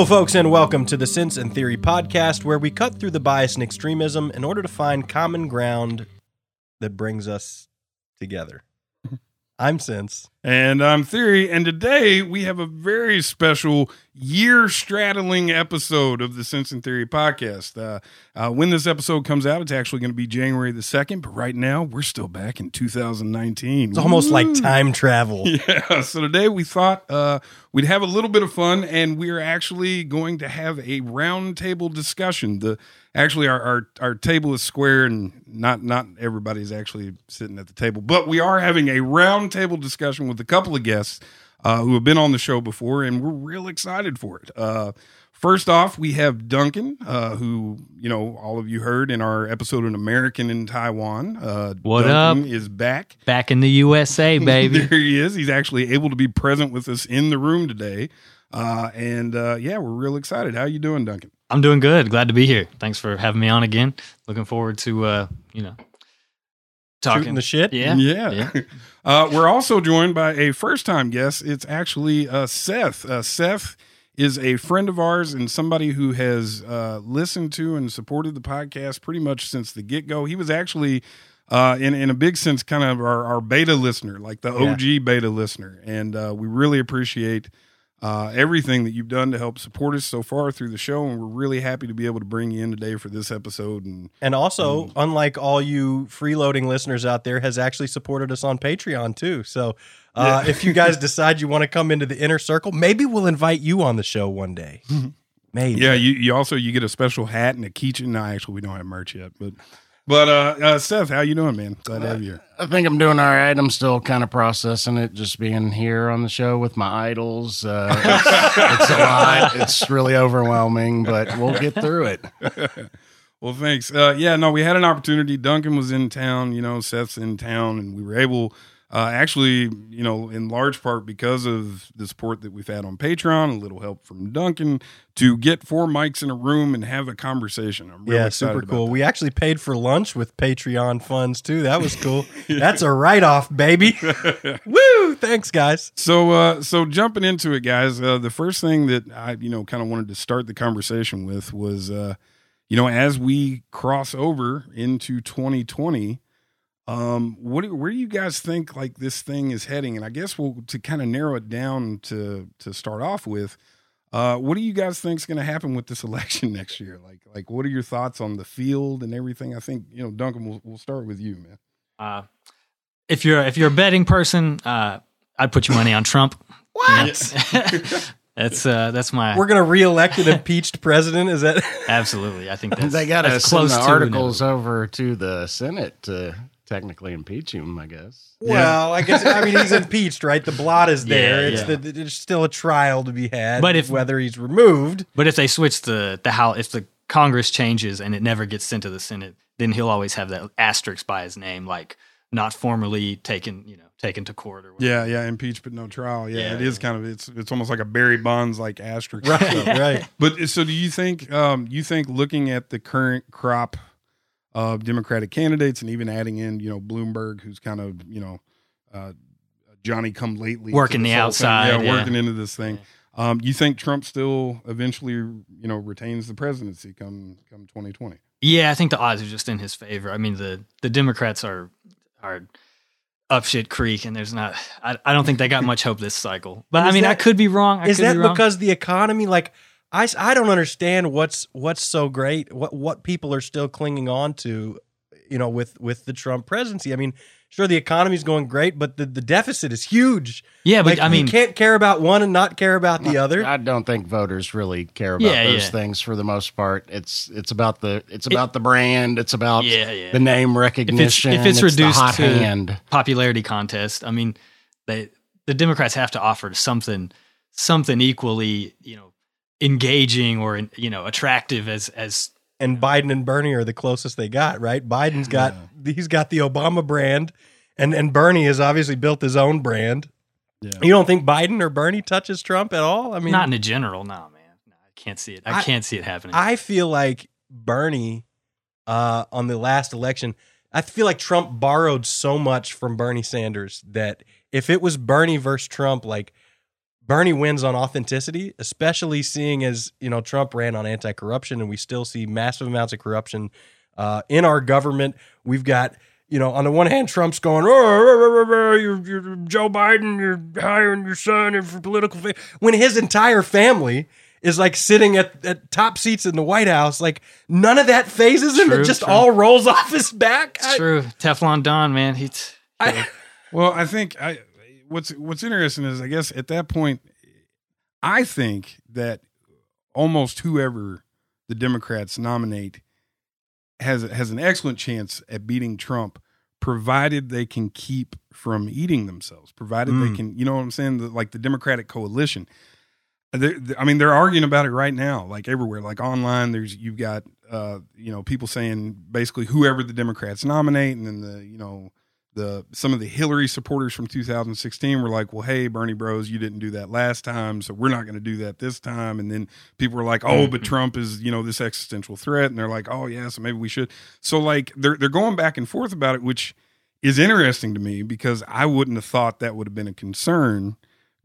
Hello, folks, and welcome to the Sense and Theory podcast, where we cut through the bias and extremism in order to find common ground that brings us together. I'm Sense. And I'm Theory, and today we have a very special year straddling episode of the Sense and Theory podcast. Uh, uh, when this episode comes out, it's actually going to be January the 2nd, but right now we're still back in 2019. It's almost like time travel. Yeah, so today we thought uh, we'd have a little bit of fun, and we're actually going to have a roundtable discussion. The actually our, our our table is square, and not not everybody's actually sitting at the table, but we are having a roundtable discussion with a couple of guests uh, who have been on the show before, and we're real excited for it. Uh, first off, we have Duncan, uh, who you know all of you heard in our episode "An American in Taiwan." Uh, What Duncan up? Is back. Back in the USA, baby. there he is. He's actually able to be present with us in the room today. Uh, and uh, yeah, we're real excited. How you doing, Duncan? I'm doing good. Glad to be here. Thanks for having me on again. Looking forward to uh, you know, talking Shooting the shit. Yeah. Yeah. Uh, we're also joined by a first time guest. It's actually uh, Seth. Uh, Seth is a friend of ours and somebody who has uh, listened to and supported the podcast pretty much since the get go. He was actually, uh, in, in a big sense, kind of our, our beta listener, like the Yeah. OG beta listener. And uh, we really appreciate uh, everything that you've done to help support us so far through the show. And we're really happy to be able to bring you in today for this episode. And And also, unlike all you freeloading listeners out there, has actually supported us on Patreon too. So, uh, if you guys decide you want to come into the inner circle, maybe we'll invite you on the show one day. Maybe. Yeah, you, you also you get a special hat and a keychain. No, actually, we don't have merch yet, but but uh, uh Seth, how you doing, man? Glad to have you. here. I think I'm doing all right. I'm still kind of processing it, just being here on the show with my idols. Uh, it's, it's a lot. It's really overwhelming, but we'll get through it. Well, thanks. Uh, yeah, no, we had an opportunity. Duncan was in town. You know, Seth's in town, and we were able. Uh, actually, you know, in large part because of the support that we've had on Patreon, a little help from Duncan, to get four mics in a room and have a conversation. I'm really yeah, super cool. We actually paid for lunch with Patreon funds too. That was cool. That's a write off, baby. Woo! Thanks, guys. So, uh, so jumping into it, guys. Uh, the first thing that I, you know, kind of wanted to start the conversation with was, uh, you know, as we cross over into 2020, um, what, do- where do you guys think like this thing is heading? And I guess we'll to kind of narrow it down to to start off with. Uh, what do you guys think is going to happen with this election next year? Like, like, what are your thoughts on the field and everything? I think you know, Duncan. We'll, we'll start with you, man. Uh, if you're if you're a betting person, uh, I'd put your money on Trump. What? that's uh, that's my We're gonna reelect an impeached president. Is that? absolutely. I think that's they got to that's send the articles inevitable. over to the Senate to technically impeach him, I guess. Well, I guess I mean he's impeached, right? The blot is there. Yeah, it's yeah. the there's still a trial to be had. But if- whether he's removed, But if they switch the the house, if the Congress changes and it never gets sent to the Senate, then he'll always have that asterisk by his name, like not formally taken, you know, taken to court or whatever. Yeah, yeah, impeached but no trial. Yeah, Yeah, it is kind of it's it's almost like a Barry Bonds like asterisk. right, stuff. right. But so do you think um you think looking at the current crop of Democratic candidates and even adding in, you know, Bloomberg who's kind of, you know, uh Johnny come lately Working the outside, yeah, yeah. working into this thing. Um you think Trump still eventually, you know, retains the presidency come come 2020? Yeah, I think the odds are just in his favor. I mean, the the Democrats are are up shit creek, and there's not. I, I don't think they got much hope this cycle. But I Is mean, I could be wrong. I Is could that be wrong. because the economy? Like I, s- I don't understand what's what's so great. What what people are still clinging on to, you know, with with the Trump presidency. I mean, sure the economy's going great, but the, the deficit is huge. Yeah, but Like, I mean, you can't care about one and not care about the other. I don't think voters really care about Yeah, those yeah. things for the most part. It's it's about the it's about the brand. It's about Yeah, yeah. the name recognition. if it's the reduced hot to- hand. popularity contest. I mean, they the Democrats have to offer something something equally, you know, engaging or you know attractive as as and Biden and Bernie are the closest they got, right? Biden's got he's got the Obama brand, and and Bernie has obviously built his own brand. Yeah. You don't think Biden or Bernie touches Trump at all? I mean, not in a general. No, man, no, I can't see it. I, I- can't see it happening. I feel like Bernie uh, on the last election. I feel like Trump borrowed so much from Bernie Sanders that if it was Bernie versus Trump, like Bernie wins on authenticity, especially seeing as you know Trump ran on anti-corruption, and we still see massive amounts of corruption uh, in our government. We've got you know on the one hand Trump's going, oh, oh, oh, you're, you're Joe Biden, you're hiring your son for political, fa-. when his entire family is like sitting at, at top seats in the White House, like none of that fazes him. True, it just true. all rolls off his back. It's true. Teflon Don, man. He's I- Well, I think I what's what's interesting is I guess at that point, I think that almost whoever the Democrats nominate has has an excellent chance at beating Trump, provided they can keep from eating themselves. Provided they Mm. can, you know what I'm saying? The, like the Democratic coalition. They're, I mean, they're arguing about it right now, like everywhere, like online. There's you've got, uh, you know, people saying basically whoever the Democrats nominate, and then the, you know, the some of the Hillary supporters from 2016 were like, "Well, hey, Bernie Bros, you didn't do that last time, so we're not going to do that this time." And then people were like, "Oh, but mm-hmm. Trump is, you know, this existential threat," and they're like, "Oh, yeah, so maybe we should." So like they're they're going back and forth about it, which is interesting to me because I wouldn't have thought that would have been a concern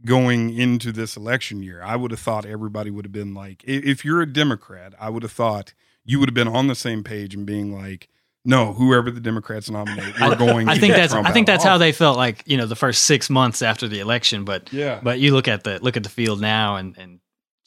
going into this election year. I would have thought everybody would have been like, if you're a Democrat, I would have thought you would have been on the same page and being like, no, whoever the Democrats nominate, we're going. I to think get that's Trump I think that's how they felt like you know the first six months after the election. But Yeah. but you look at the look at the field now and and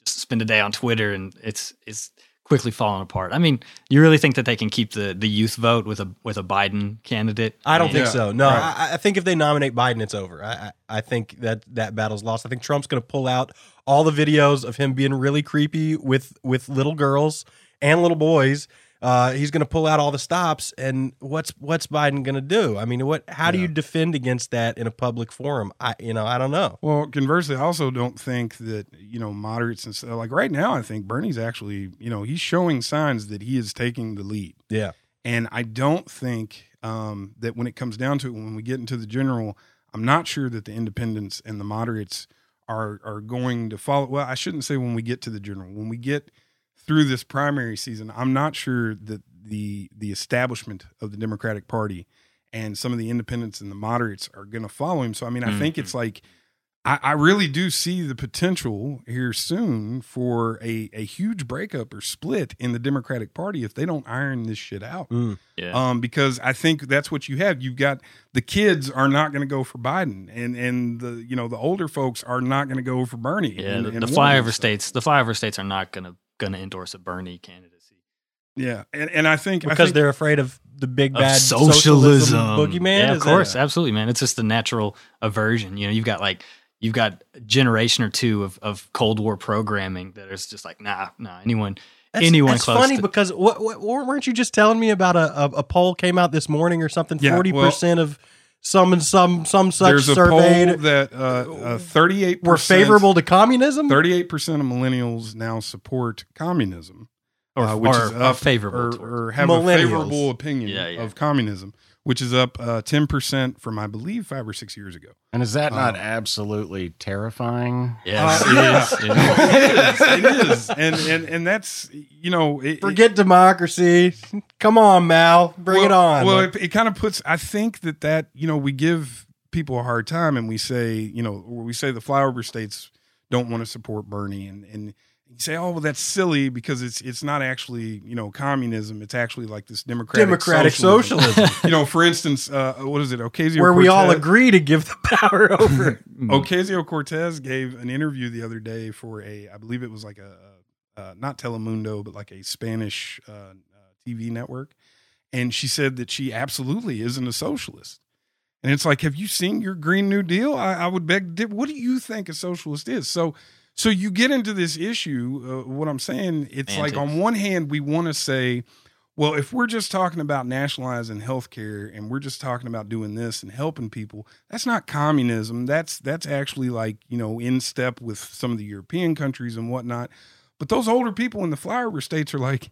just spend a day on Twitter and it's it's quickly falling apart. I mean, you really think that they can keep the the youth vote with a with a Biden candidate? I don't mean, think Yeah, so. No, right. I, I think if they nominate Biden, it's over. I, I, I think that that battle's lost. I think Trump's going to pull out all the videos of him being really creepy with with little girls and little boys. Uh, he's going to pull out all the stops, and what's what's Biden going to do? I mean, what? How do you defend against that in a public forum? I, you know, I don't know. Well, conversely, I also don't think that you know moderates and stuff like right now. I think Bernie's actually, you know, he's showing signs that he is taking the lead. Yeah, And I don't think um, that when it comes down to it, when we get into the general, I'm not sure that the independents and the moderates are are going to follow. Well, I shouldn't say when we get to the general. When we get through this primary season, I'm not sure that the the establishment of the Democratic Party and some of the independents and the moderates are going to follow him. So, I mean, I think it's like. I, I really do see the potential here soon for a, a huge breakup or split in the Democratic Party if they don't iron this shit out. Yeah. Um, because I think that's what you have. You've got the kids are not going to go for Biden, and and the you know the older folks are not going to go for Bernie. yeah, and, the, and the flyover states, the flyover states are not gonna gonna endorse a Bernie candidacy. Yeah, and and I think I because think, they're afraid of the big Of bad socialism, boogeyman. Yeah, Is of that- course, absolutely, man. It's just a natural aversion. You know, you've got like you've got a generation or two of, of Cold War programming that is just like, nah, nah, anyone That's, anyone that's close funny to because what, what weren't you just telling me about a, a, a poll came out this morning or something? Yeah, Forty percent of some and some some such there's a surveyed poll that uh, thirty eight were favorable to communism. Thirty eight percent of millennials now support communism, or, uh, which or, is or up favorable or, or have a favorable opinion Yeah, yeah. of communism, which is up uh, ten percent from I believe five or six years ago. And is that not Um, absolutely terrifying? Yes, Uh, it yeah. is. It is. it is, and and and that's you know, it, Forget democracy. Come on, Mal, bring well, it on. Well, it, it kind of puts. I think that that you know we give people a hard time, and we say you know we say the flyover states don't want to support Bernie, and and you say, oh well, that's silly because it's it's not actually you know communism. It's actually like this democratic Democratic socialism. socialism, you know, for instance, uh, what is it? Ocasio where we all agree to give the power over. Ocasio Cortez gave an interview the other day for a, I believe it was like a, uh, not Telemundo, but like a Spanish uh, uh, TV network, and she said that she absolutely isn't a socialist. And it's like, have you seen your Green New Deal? I, I would beg, what do you think a socialist is? So, so you get into this issue. Uh, what I'm saying, it's like on one hand, we want to say, well, if we're just talking about nationalizing healthcare and we're just talking about doing this and helping people, that's not communism. That's that's actually like you know in step with some of the European countries and whatnot. But those older people in the flyover states are like,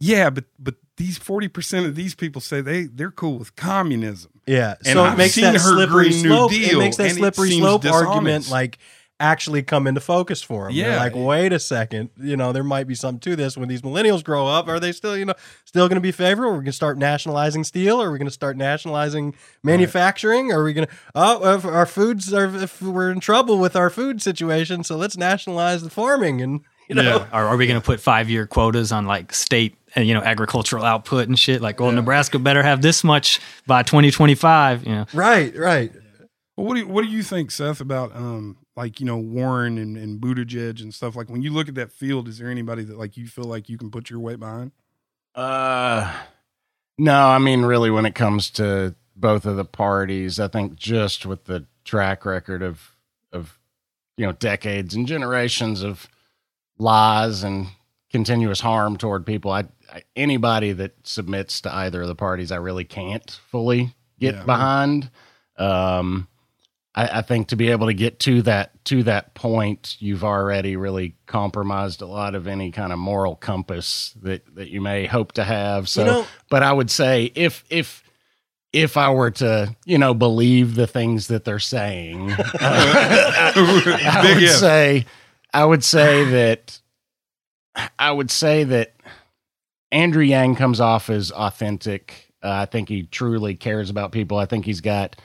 yeah, but but these forty percent of these people say they they're cool with communism. Yeah, And so it makes that slippery Green New slope. It makes that and it slippery slope argument like actually come into focus for them. Yeah. like wait a second, you know, there might be something to this. When these millennials grow up, are they still, you know, still going to be favorable? We're we going to start nationalizing steel? Are we going to start nationalizing manufacturing? Are we going to? Oh, if our foods are, if we're in trouble with our food situation, so let's nationalize the farming and. You know, Yeah. Are, are we going to put five year quotas on like state and you know agricultural output and shit? Like, well, Nebraska better have this much by 2025. You know, right, right. Well, what do you, what do you think, Seth, about um like you know Warren and and Buttigieg and stuff? Like when you look at that field, is there anybody that like you feel like you can put your weight behind? Uh, no, I mean, really, when it comes to both of the parties, I think just with the track record of of you know decades and generations of lies and continuous harm toward people, I, I anybody that submits to either of the parties, I really can't fully get Yeah. behind. Um, I, I think to be able to get to that to that point, you've already really compromised a lot of any kind of moral compass that that you may hope to have. So, know- but I would say if if if I were to, you know, believe the things that they're saying, I Big would say, I would say that, I would say that Andrew Yang comes off as authentic. Uh, I think he truly cares about people. I think he's got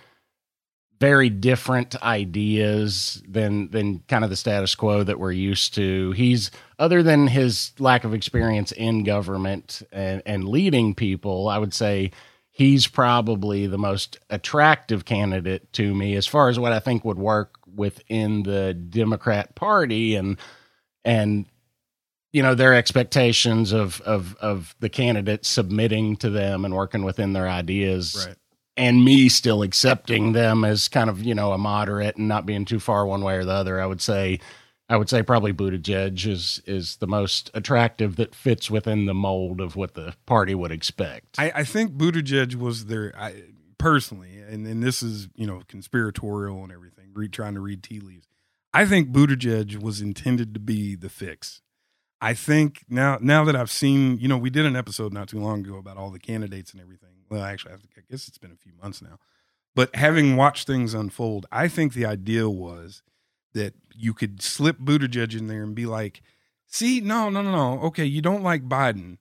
very different ideas than than kind of the status quo that we're used to. He's other than his lack of experience in government and, and leading people, I would say he's probably the most attractive candidate to me as far as what I think would work within the Democrat Party and and you know their expectations of of of the candidate submitting to them and working within their ideas Right. And me still accepting them as kind of you know a moderate and not being too far one way or the other. I would say, I would say probably Buttigieg is is the most attractive that fits within the mold of what the party would expect. I, I think Buttigieg was their I, personally, and, and this is you know conspiratorial and everything. Read trying to read tea leaves. I think Buttigieg was intended to be the fix. I think now now that I've seen, you know, we did an episode not too long ago about all the candidates and everything. Well, actually, I, guess it's been a few months now. But having watched things unfold, I think the idea was that you could slip Buttigieg in there and be like, "See, no, no, no, no. Okay, you don't like Biden.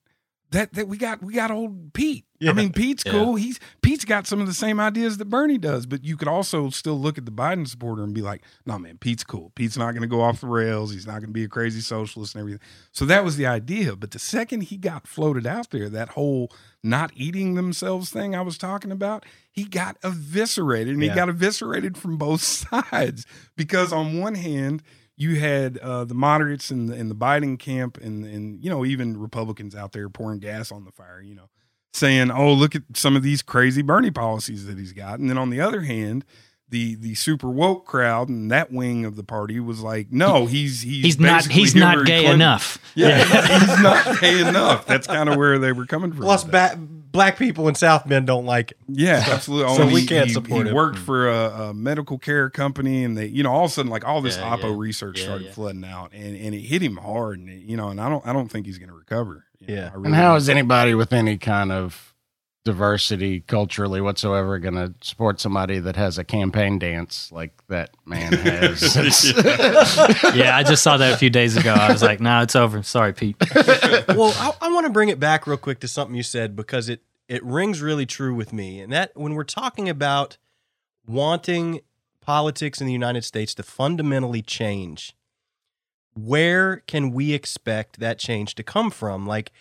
That that we got we got old Pete. Yeah. I mean, Pete's Yeah. cool. He's Pete's got some of the same ideas that Bernie does, but you could also still look at the Biden supporter and be like, "No, man, Pete's cool. Pete's not going to go off the rails. He's not going to be a crazy socialist and everything." So that was the idea. But the second he got floated out there, that whole not eating themselves thing I was talking about, he got eviscerated, and Yeah. he got eviscerated from both sides because on one hand you had uh, the moderates in the, in the Biden camp and and you know even Republicans out there pouring gas on the fire, you know, saying, "Oh, look at some of these crazy Bernie policies that he's got." And then on the other hand, the the super woke crowd and that wing of the party was like, "No, he's he's he's not basically he's not gay Clinton." enough. Yeah, he's not gay enough. That's kind of where they were coming from. Plus, ba- black people in South Bend don't like it. Yeah, absolutely. So we he- can't he, support He him. worked for a, a medical care company, and they, you know, all of a sudden, like all this Yeah, Oppo yeah. research Yeah, started yeah. flooding out, and and it hit him hard, and it, you know, and I don't, I don't think he's going to recover. You know, Yeah. I really and how is anybody with any kind of diversity culturally whatsoever going to support somebody that has a campaign dance like that man has? It's- yeah, I just saw that a few days ago. I was like, "No, it's over. Sorry, Pete." well, I, I want to bring it back real quick to something you said because it it rings really true with me, and that when we're talking about wanting politics in the United States to fundamentally change, where can we expect that change to come from? Like,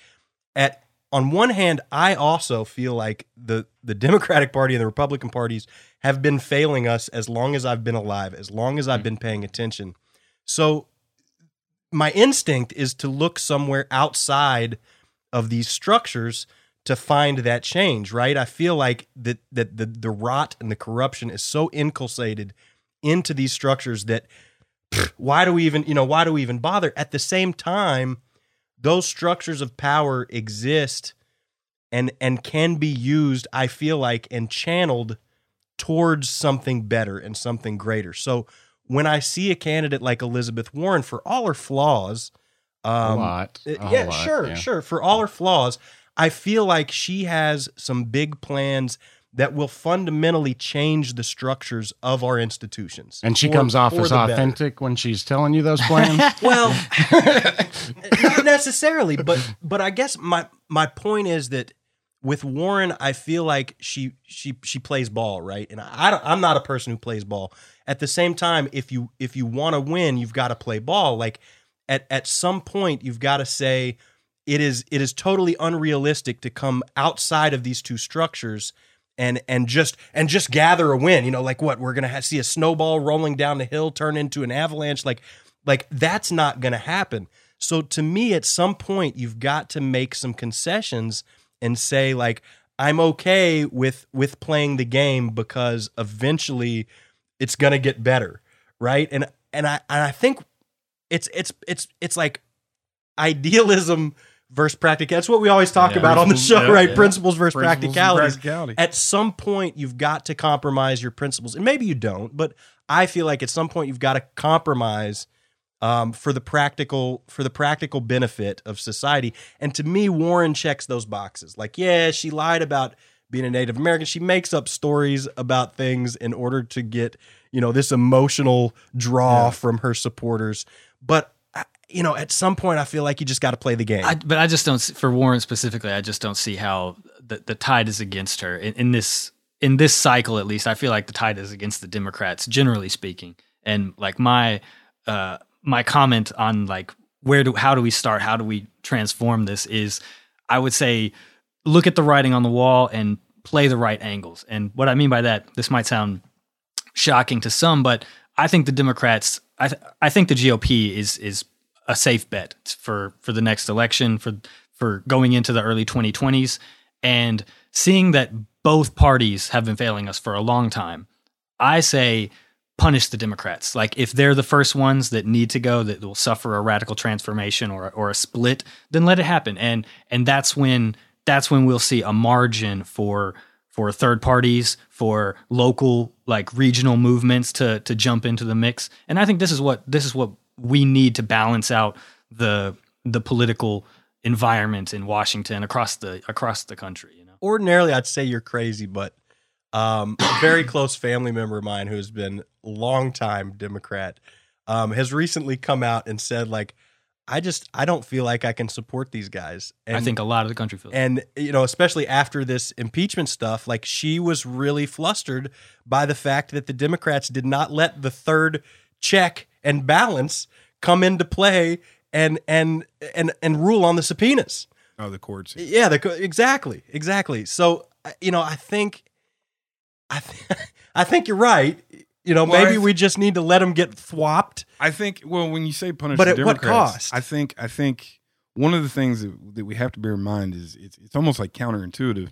at on one hand, I also feel like the the Democratic Party and the Republican parties have been failing us as long as I've been alive, as long as I've mm. been paying attention. So my instinct is to look somewhere outside of these structures to find that change, right? I feel like that that the the rot and the corruption is so inculcated into these structures that pfft, why do we even, you know, why do we even bother? At the same time, those structures of power exist and and can be used, I feel like, and channeled towards something better and something greater. So when I see a candidate like Elizabeth Warren, for all her flaws, a um, lot. uh, a yeah, lot, sure, yeah. sure. For all her flaws, I feel like she has some big plans that will fundamentally change the structures of our institutions. And she for- comes off as the better. authentic when she's telling you those plans. Well, not necessarily, but but I guess my my point is that with Warren, I feel like she she she plays ball, right? And I don't, I'm not a person who plays ball. At the same time, if you if you want to win, you've got to play ball. Like at at some point, you've got to say it is it is totally unrealistic to come outside of these two structures and and just and just gather a win. You know, like what we're gonna have, see a snowball rolling down the hill turn into an avalanche. Like like that's not gonna happen. So to me, at some point, you've got to make some concessions and say like I'm okay with with playing the game because eventually it's gonna get better, right? And and I and I think it's it's it's it's like idealism versus practicality. That's what we always talk Yeah. about on the show, Yeah, right? yeah. Principles versus Principles practicality. At some point, you've got to compromise your principles, and maybe you don't, but I feel like at some point you've got to compromise um, for the practical for the practical benefit of society. And to me, Warren checks those boxes. Like, yeah, she lied about being a Native American. She makes up stories about things in order to get you know this emotional draw from her supporters. But you know, at some point, I feel like you just got to play the game. I, but I just don't for Warren specifically. I just don't see how the, the tide is against her in, in this in this cycle. At least I feel like the tide is against the Democrats, generally speaking. And like my uh, my comment on like where do how do we start? How do we transform this? Is I would say look at the writing on the wall and play the right angles. And what I mean by that, this might sound shocking to some, but I think the Democrats, I th- I think the GOP is is a safe bet for for the next election for for going into the early 2020s and seeing that both parties have been failing us for a long time. I say punish the Democrats. Like if they're the first ones that need to go that will suffer a radical transformation or or a split, then let it happen. And and that's when that's when we'll see a margin for for third parties, for local like regional movements to to jump into the mix. And I think this is what this is what we need to balance out the the political environment in Washington across the across the country, you know. ordinarily I'd say you're crazy, but um, a very close family member of mine who has been a long time Democrat um, has recently come out and said like, I just I don't feel like I can support these guys. And, I think a lot of the country feels and you know especially after this impeachment stuff, like she was really flustered by the fact that the Democrats did not let the third check and balance come into play and and and and rule on the subpoenas. Oh, the courts. Yeah, the, exactly, exactly. So you know, I think, I th- I think you're right. You know, Well, maybe th- we just need to let them get thwopped. I think. Well, when you say punish But the at what cost? I think. I think one of the things that, that we have to bear in mind is it's it's almost like counterintuitive.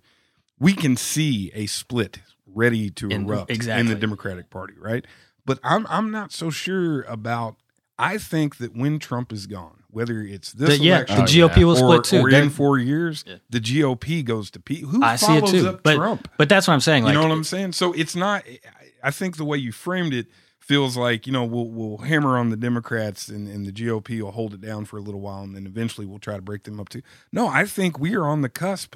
We can see a split ready to In- erupt in the Democratic Party, right? But I'm I'm not so sure about. I think that when Trump is gone, whether it's this The- yeah, election, the Oh, GOP yeah. will or, split too. or They're- in four years, Yeah. the GOP goes to Pete. Who I see it follows too. up But Trump? but that's what I'm saying. Like you know what I'm saying? So it's not. I- I think the way you framed it feels like you know we'll we'll hammer on the Democrats and, and the GOP will hold it down for a little while and then eventually we'll try to break them up too. No, I think we are on the cusp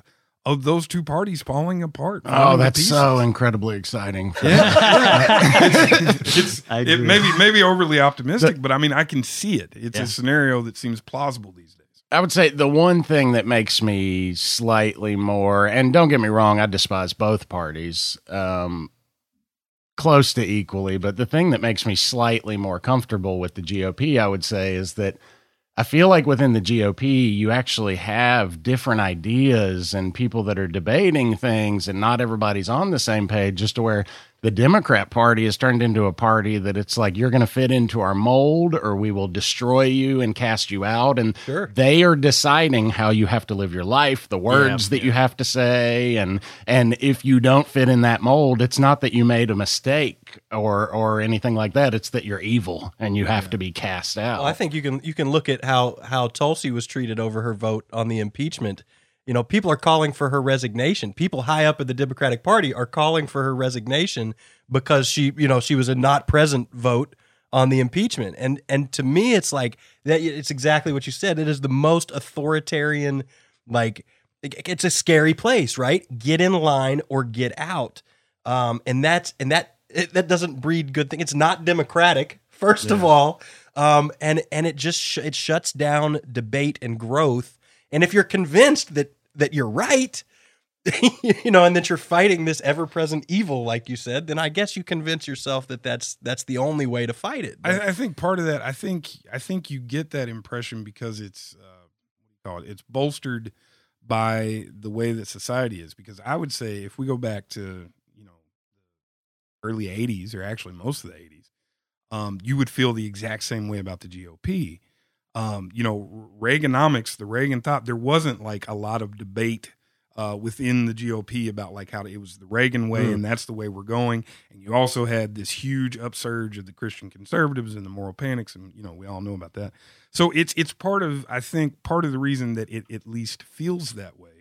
of those two parties falling apart. oh, that's so incredibly exciting. Yeah. it's, I it agree. maybe maybe overly optimistic, but I mean I can see it. It's Yeah. a scenario that seems plausible these days. I would say the one thing that makes me slightly more, and don't get me wrong, I despise both parties, um, close to equally, but the thing that makes me slightly more comfortable with the GOP, I would say, is that I feel like within the GOP, you actually have different ideas and people that are debating things, and not everybody's on the same page, just to where the Democrat Party has turned into a party that it's like you're going to fit into our mold or we will destroy you and cast you out. And Sure. they are deciding how you have to live your life, the words Yeah, that you have to say, and and if you don't fit in that mold, it's not that you made a mistake or or anything like that. It's that you're evil and you have to be cast out. Well, I think you can you can look at how how Tulsi was treated over her vote on the impeachment. You know, people are calling for her resignation. People high up in the Democratic Party are calling for her resignation because she, you know, she was a not present vote on the impeachment. And and to me it's like that it's exactly what you said. It is the most authoritarian like it's a scary place, right? Get in line or get out. Um, and that's and that it, that doesn't breed good things. It's not democratic, first of all, um, and and it just sh- it shuts down debate and growth. And if you're convinced that that you're right, you know, and that you're fighting this ever-present evil, like you said, then I guess you convince yourself that that's that's the only way to fight it. I, I think part of that, I think, I think you get that impression because it's, uh, what do you call it? It's bolstered by the way that society is. Because I would say, if we go back to, you know, the early '80s, or actually most of the '80s, um, you would feel the exact same way about the GOP. Um, you know, Reaganomics, the Reagan thought there wasn't like a lot of debate uh, within the GOP about like how it was the Reagan way Mm. and that's the way we're going. And you also had this huge upsurge of the Christian conservatives and the moral panics, and you know we all know about that. So it's it's part of I think part of the reason that it at least feels that way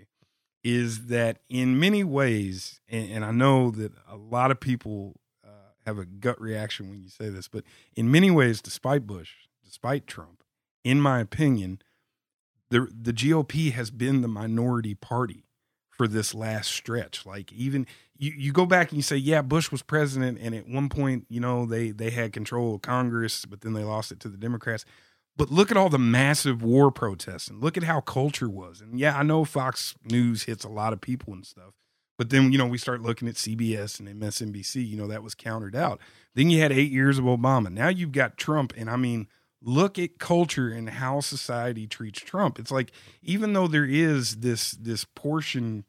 is that in many ways, and, and I know that a lot of people uh, have a gut reaction when you say this, but in many ways, despite Bush, despite Trump, in my opinion, the the GOP has been the minority party for this last stretch. Like even you, you go back and you say, yeah, Bush was president, and at one point, you know, they they had control of Congress, but then they lost it to the Democrats. But look at all the massive war protests and look at how culture was. And yeah, I know Fox News hits a lot of people and stuff. But then, you know, we start looking at CBS and MSNBC, you know, that was countered out. Then you had eight years of Obama. Now you've got Trump. And I mean, look at culture and how society treats Trump. It's like, even though there is this, this portion,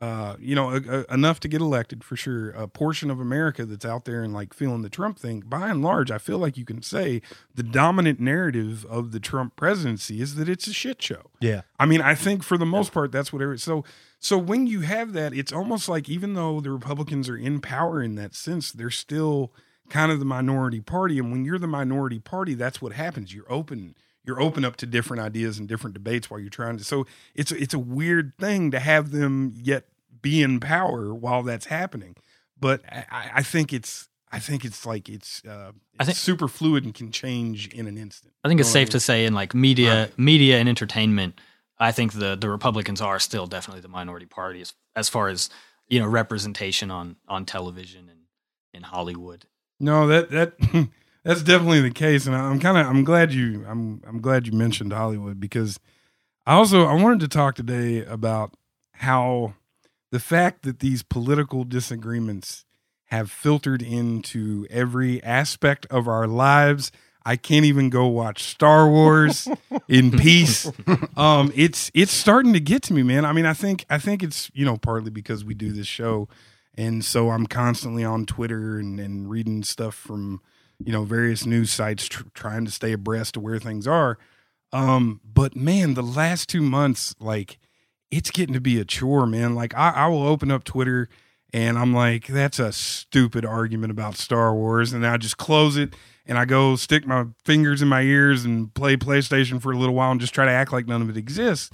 uh, you know, a, a, enough to get elected for sure, a portion of America that's out there and like feeling the Trump thing, by and large, I feel like you can say the dominant narrative of the Trump presidency is that it's a shit show. yeah, I mean, I think for the most part, that's what. Every, so, so when you have that, it's almost like even though the Republicans are in power in that sense, they're still kind of the minority party. And when you're the minority party, that's what happens. You're open. You're open up to different ideas and different debates while you're trying to. So it's it's a weird thing to have them yet be in power while that's happening. But I, I think it's I think it's like it's uh, I it's think- super fluid and can change in an instant. I think it's You know safe I to say in like media, media and entertainment, I think the the Republicans are still definitely the minority party as, as far as you know representation on on television and in Hollywood. No, that that that's definitely the case, and I'm kind of I'm glad you I'm I'm glad you mentioned Hollywood because I also I wanted to talk today about how the fact that these political disagreements have filtered into every aspect of our lives. I can't even go watch Star Wars in peace. Um, it's it's starting to get to me, man. I mean, I think I think it's you know partly because we do this show, and so I'm constantly on Twitter and, and reading stuff from you know various news sites, tr- trying to stay abreast of where things are. Um, but man, the last two months, like it's getting to be a chore, man. Like I, I will open up Twitter and I'm like, that's a stupid argument about Star Wars, and then I just close it and I go stick my fingers in my ears and play PlayStation for a little while and just try to act like none of it exists.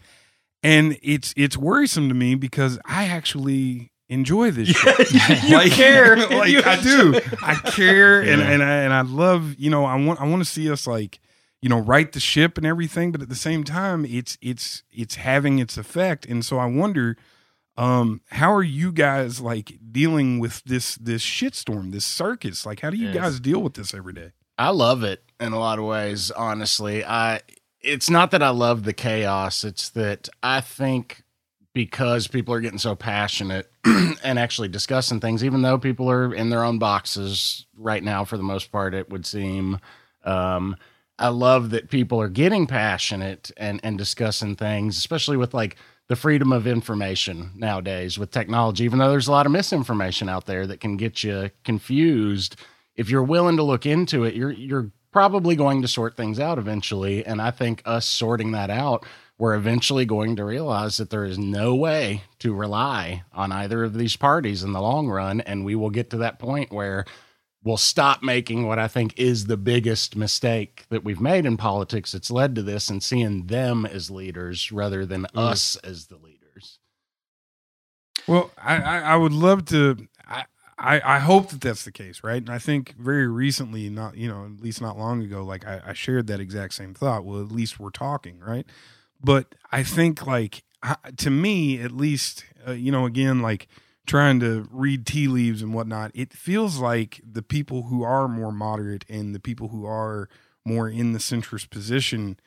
And it's it's worrisome to me because I actually enjoy this shit. you care. like You I do. I care and and I, and I love, you know, I want I want to see us like, you know, right the ship and everything, but at the same time it's it's it's having its effect and so I wonder um how are you guys like dealing with this this shitstorm, this circus? Like how do you Yes. guys deal with this every day? I love it in a lot of ways, honestly. I it's not that I love the chaos, it's that I think because people are getting so passionate and actually discussing things, even though people are in their own boxes right now, for the most part, it would seem. Um, I love that people are getting passionate and, and discussing things, especially with like the freedom of information nowadays with technology, even though there's a lot of misinformation out there that can get you confused. If you're willing to look into it, you're you're probably going to sort things out eventually. And I think us sorting that out, we're eventually going to realize that there is no way to rely on either of these parties in the long run. And we will get to that point where we'll stop making what I think is the biggest mistake that we've made in politics. It's led to this and seeing them as leaders rather than us as the leaders. Well, I, I, I would love to. I, I, I hope that that's the case, right? And I think very recently, not you know, at least not long ago, like I, I shared that exact same thought. Well, at least we're talking, right? But I think like I, to me at least, uh, you know, again, like trying to read tea leaves and whatnot, it feels like the people who are more moderate and the people who are more in the centrist position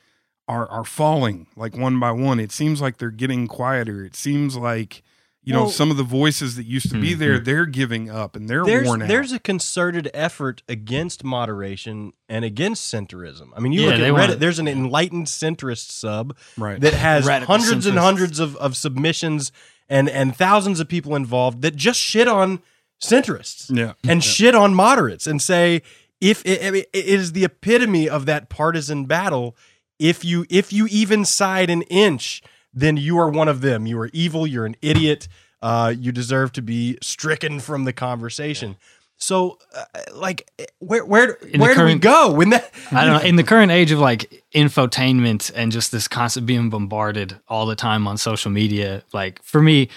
are are falling like one by one. It seems like they're getting quieter. It seems like you know some of the voices that used to be there, they're giving up and they're there's worn out. there's a concerted effort against moderation and against centrism. I mean, you Yeah, look at Reddit. wanna- There's an enlightened centrist sub right. that has Radical hundreds and hundreds of, of submissions and and thousands of people involved that just shit on centrists yeah. and shit on moderates and say if it, I mean, it is the epitome of that partisan battle. If you if you even side an inch, then you are one of them. You are evil. You're an idiot. Uh, you deserve to be stricken from the conversation. So, uh, like, where where the where do we go when that? I don't know. In the current age of like infotainment and just this constant being bombarded all the time on social media, like for me,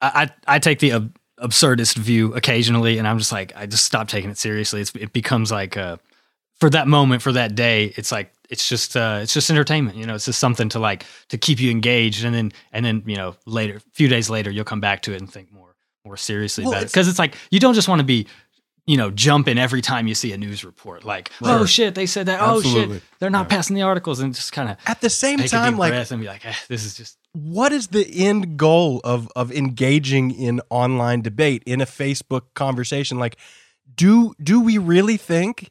I I, I take the ab- absurdist view occasionally, and I'm just like I just stop taking it seriously. It's it becomes like uh for that moment for that day, it's like it's just uh it's just entertainment. You know, it's just something to like to keep you engaged, and then and then you know later, a few days later, you'll come back to it and think more more seriously Well, about it because it's like you don't just want to be you know, jumping every time you see a news report. Like, oh shit, they said that. Oh shit, they're not passing the articles, and just kind of At the same time, like and be like, eh, this is just what is the end goal of of engaging in online debate in a Facebook conversation? Like, do do we really think?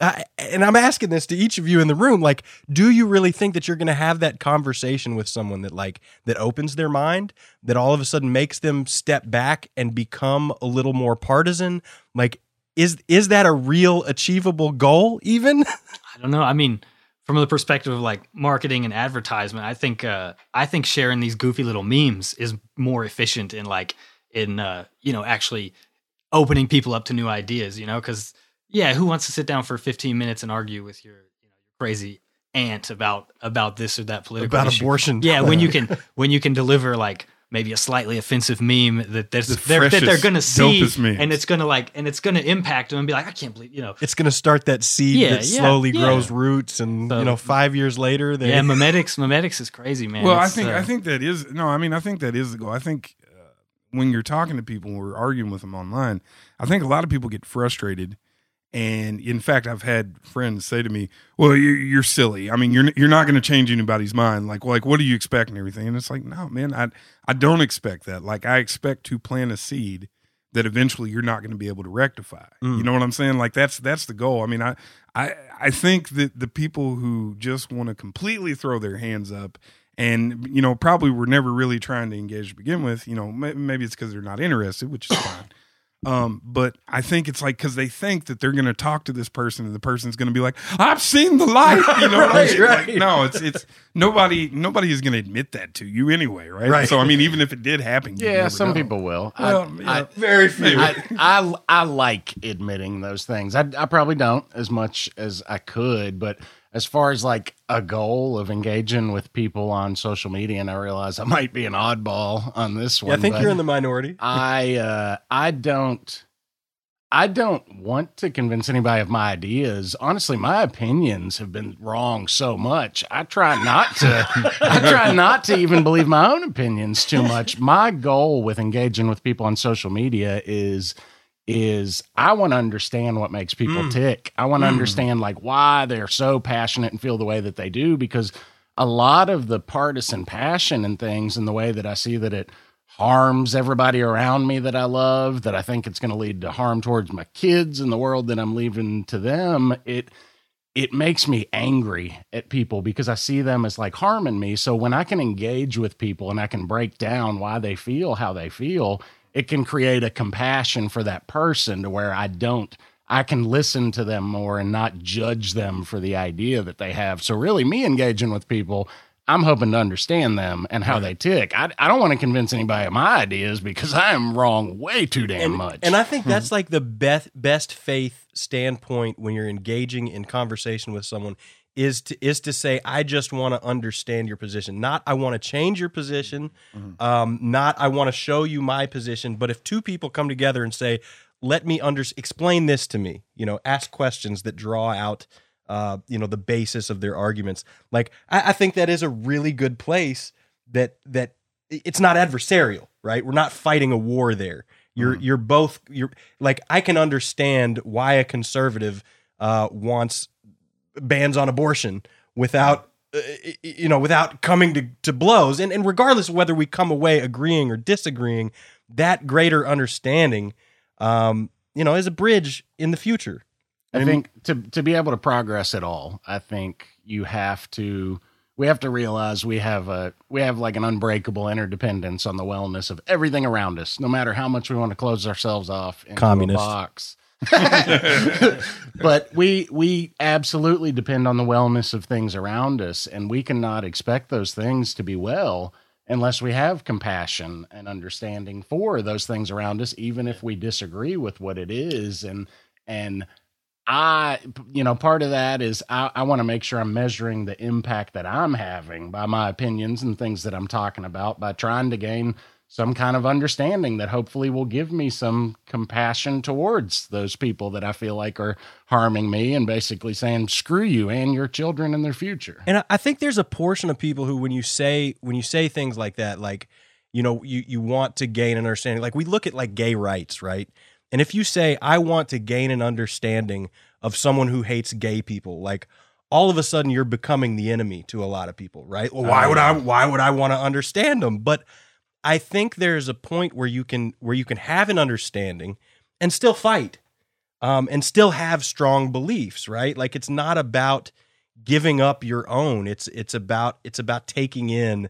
Uh, and I'm asking this to each of you in the room. Like, do you really think that you're going to have that conversation with someone that like that opens their mind, that all of a sudden makes them step back and become a little more partisan? Like, is is that a real achievable goal? Even I don't know. I mean, from the perspective of like marketing and advertisement, I think uh, I think sharing these goofy little memes is more efficient in like in uh, you know actually opening people up to new ideas. You know, because yeah, who wants to sit down for 15 minutes and argue with your you know your crazy aunt about about this or that political about issue? abortion. Yeah, when you can when you can deliver like maybe a slightly offensive meme that there's, The they're, that they're gonna see dopest and it's gonna like and it's gonna impact them and be like, I can't believe you know. it's going to start that seed Yeah, that yeah, slowly yeah. grows roots, and So- you know, five years later, they Yeah, memetics, memetics is crazy, man. Well, I think uh, I think that is no. I mean, I think that is the goal. I think uh, when you're talking to people or arguing with them online, I think a lot of people get frustrated. And in fact, I've had friends say to me, "Well, you're, you're silly. I mean, you're you're not going to change anybody's mind. Like, like, what do you expect and everything?" And it's like, no, man, I I don't expect that. Like, I expect to plant a seed that eventually you're not going to be able to rectify. Mm. You know what I'm saying? Like, that's that's the goal. I mean, I I I think that the people who just want to completely throw their hands up and you know probably were never really trying to engage to begin with you know maybe it's because they're not interested which is fine um but i think it's like because they think that they're going to talk to this person and the person's going to be like i've seen the light you know what I'm Right. Like, no it's it's nobody nobody is going to admit that to you anyway right Right. so i mean even if it did happen you'd Yeah, never some know. people will. Well, I, yeah. I, very few. I, I I like admitting those things. I, I probably don't as much as I could, but as far as like a goal of engaging with people on social media, and I realize I might be an oddball on this one. yeah, I think you're in the minority. I uh, I don't I don't want to convince anybody of my ideas. Honestly, my opinions have been wrong so much. I try not to I try not to even believe my own opinions too much. My goal with engaging with people on social media is is I want to understand what makes people mm. tick. I want to mm. understand like why they're so passionate and feel the way that they do because a lot of the partisan passion and things and the way that I see that it harms everybody around me that I love, that I think it's going to lead to harm towards my kids and the world that I'm leaving to them, it it makes me angry at people because I see them as like harming me. So when I can engage with people and I can break down why they feel how they feel, it can create a compassion for that person to where I don't I can listen to them more and not judge them for the idea that they have. So really me engaging with people, I'm hoping to understand them and how they tick. I, I don't want to convince anybody of my ideas because I am wrong way too damn and, much. and I think that's hmm. like the best best faith standpoint when you're engaging in conversation with someone is to is to say I just want to understand your position, not I want to change your position, um, not I want to show you my position. But if two people come together and say, "Let me under explain this to me," you know, ask questions that draw out. Uh, you know the basis of their arguments. Like I, I think that is a really good place that that it's not adversarial, right? We're not fighting a war there. You're you're both you're like I can understand why a conservative uh, wants bans on abortion without uh, you know without coming to, to blows and, and regardless of whether we come away agreeing or disagreeing that greater understanding um, you know is a bridge in the future I think to to be able to progress at all, I think you have to we have to realize we have a we have like an unbreakable interdependence on the wellness of everything around us, no matter how much we want to close ourselves off Communist. a box. but we we absolutely depend on the wellness of things around us, and we cannot expect those things to be well unless we have compassion and understanding for those things around us, even if we disagree with what it is. And and I, you know, part of that is I, I want to make sure I'm measuring the impact that I'm having by my opinions and things that I'm talking about by trying to gain some kind of understanding that hopefully will give me some compassion towards those people that I feel like are harming me and basically saying, screw you and your children and their future. And I- think there's a portion of people who, when you say when you say things like that, like you know, you you want to gain an understanding. Like we look at like gay rights, right? And if you say I want to gain an understanding of someone who hates gay people, like all of a sudden you're becoming the enemy to a lot of people, right? Well, why oh, would I why would I want to understand them? But I think there's a point where you can where you can have an understanding and still fight. Um, and still have strong beliefs, right? Like it's not about giving up your own. It's it's about it's about taking in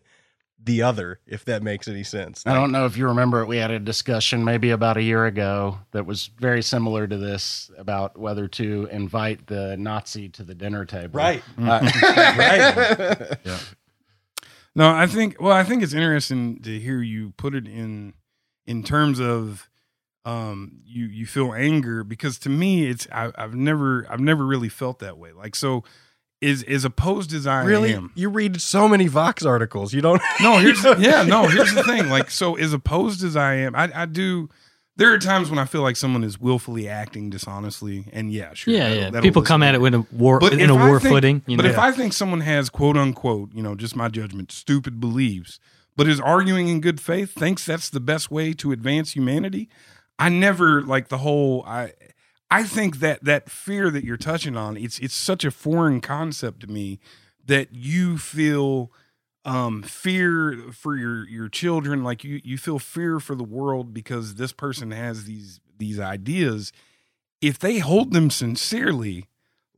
the other, if that makes any sense. I don't know if you remember it. We had a discussion maybe about a year ago that was very similar to this about whether to invite the Nazi to the dinner table. Right. Uh, right. No, I think well, I think it's interesting to hear you put it in in terms of um you you feel anger because to me it's I, I've never I've never really felt that way. Like so is as opposed as I am Really? am. You read so many Vox articles. You don't No, here's yeah, no, here's the thing. Like so as opposed as I am, I I do there are times when I feel like someone is willfully acting dishonestly, and yeah, sure. Yeah, that'll- yeah. that'll People come at it with a war But in a I war think- footing. You but know? if I think someone has quote unquote, you know, just my judgment, stupid beliefs, but is arguing in good faith, thinks that's the best way to advance humanity, I never like the whole I I think that that fear that you're touching on, it's it's such a foreign concept to me that you feel um fear for your your children like you you feel fear for the world because this person has these these ideas if they hold them sincerely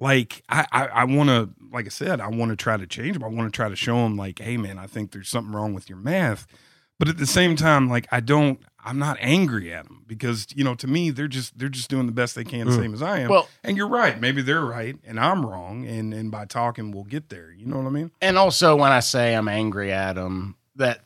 like I, I, I want to, like I said, I want to try to change them. I want to try to show them, like, hey, man, I think there's something wrong with your math. But at the same time, like, I don't, I'm not angry at them because, you know, to me, they're just, they're just doing the best they can, the mm. same as I am. Well- and you're right. Maybe they're right and I'm wrong. And, and by talking, we'll get there. You know what I mean? and also when I say I'm angry at them, that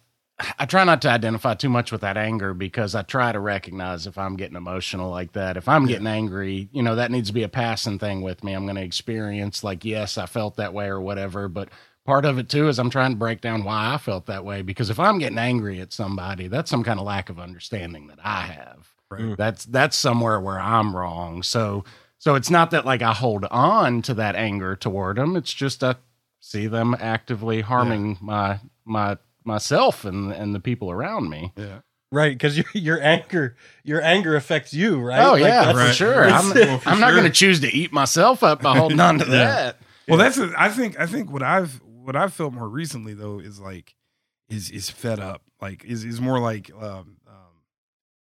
I try not to identify too much with that anger because I try to recognize if I'm getting emotional like that. If I'm getting angry, you know, that needs to be a passing thing with me. I'm going to experience like, yes, I felt that way or whatever, but part of it too is I'm trying to break down why I felt that way because if I'm getting angry at somebody, that's some kind of lack of understanding that I have. Right. Mm. That's that's somewhere where I'm wrong. So so it's not that like I hold on to that anger toward them. It's just I see them actively harming my my myself and and the people around me. Yeah. right because your your anger your anger affects you, right? Oh Like, yeah, that's- for Right. sure. I'm, Well, for I'm not sure. going to choose to eat myself up by holding on to that. Well, that's, a, I think, I think what I've, what I've felt more recently though is like, is, is fed up. Like, is, is more like, um, um,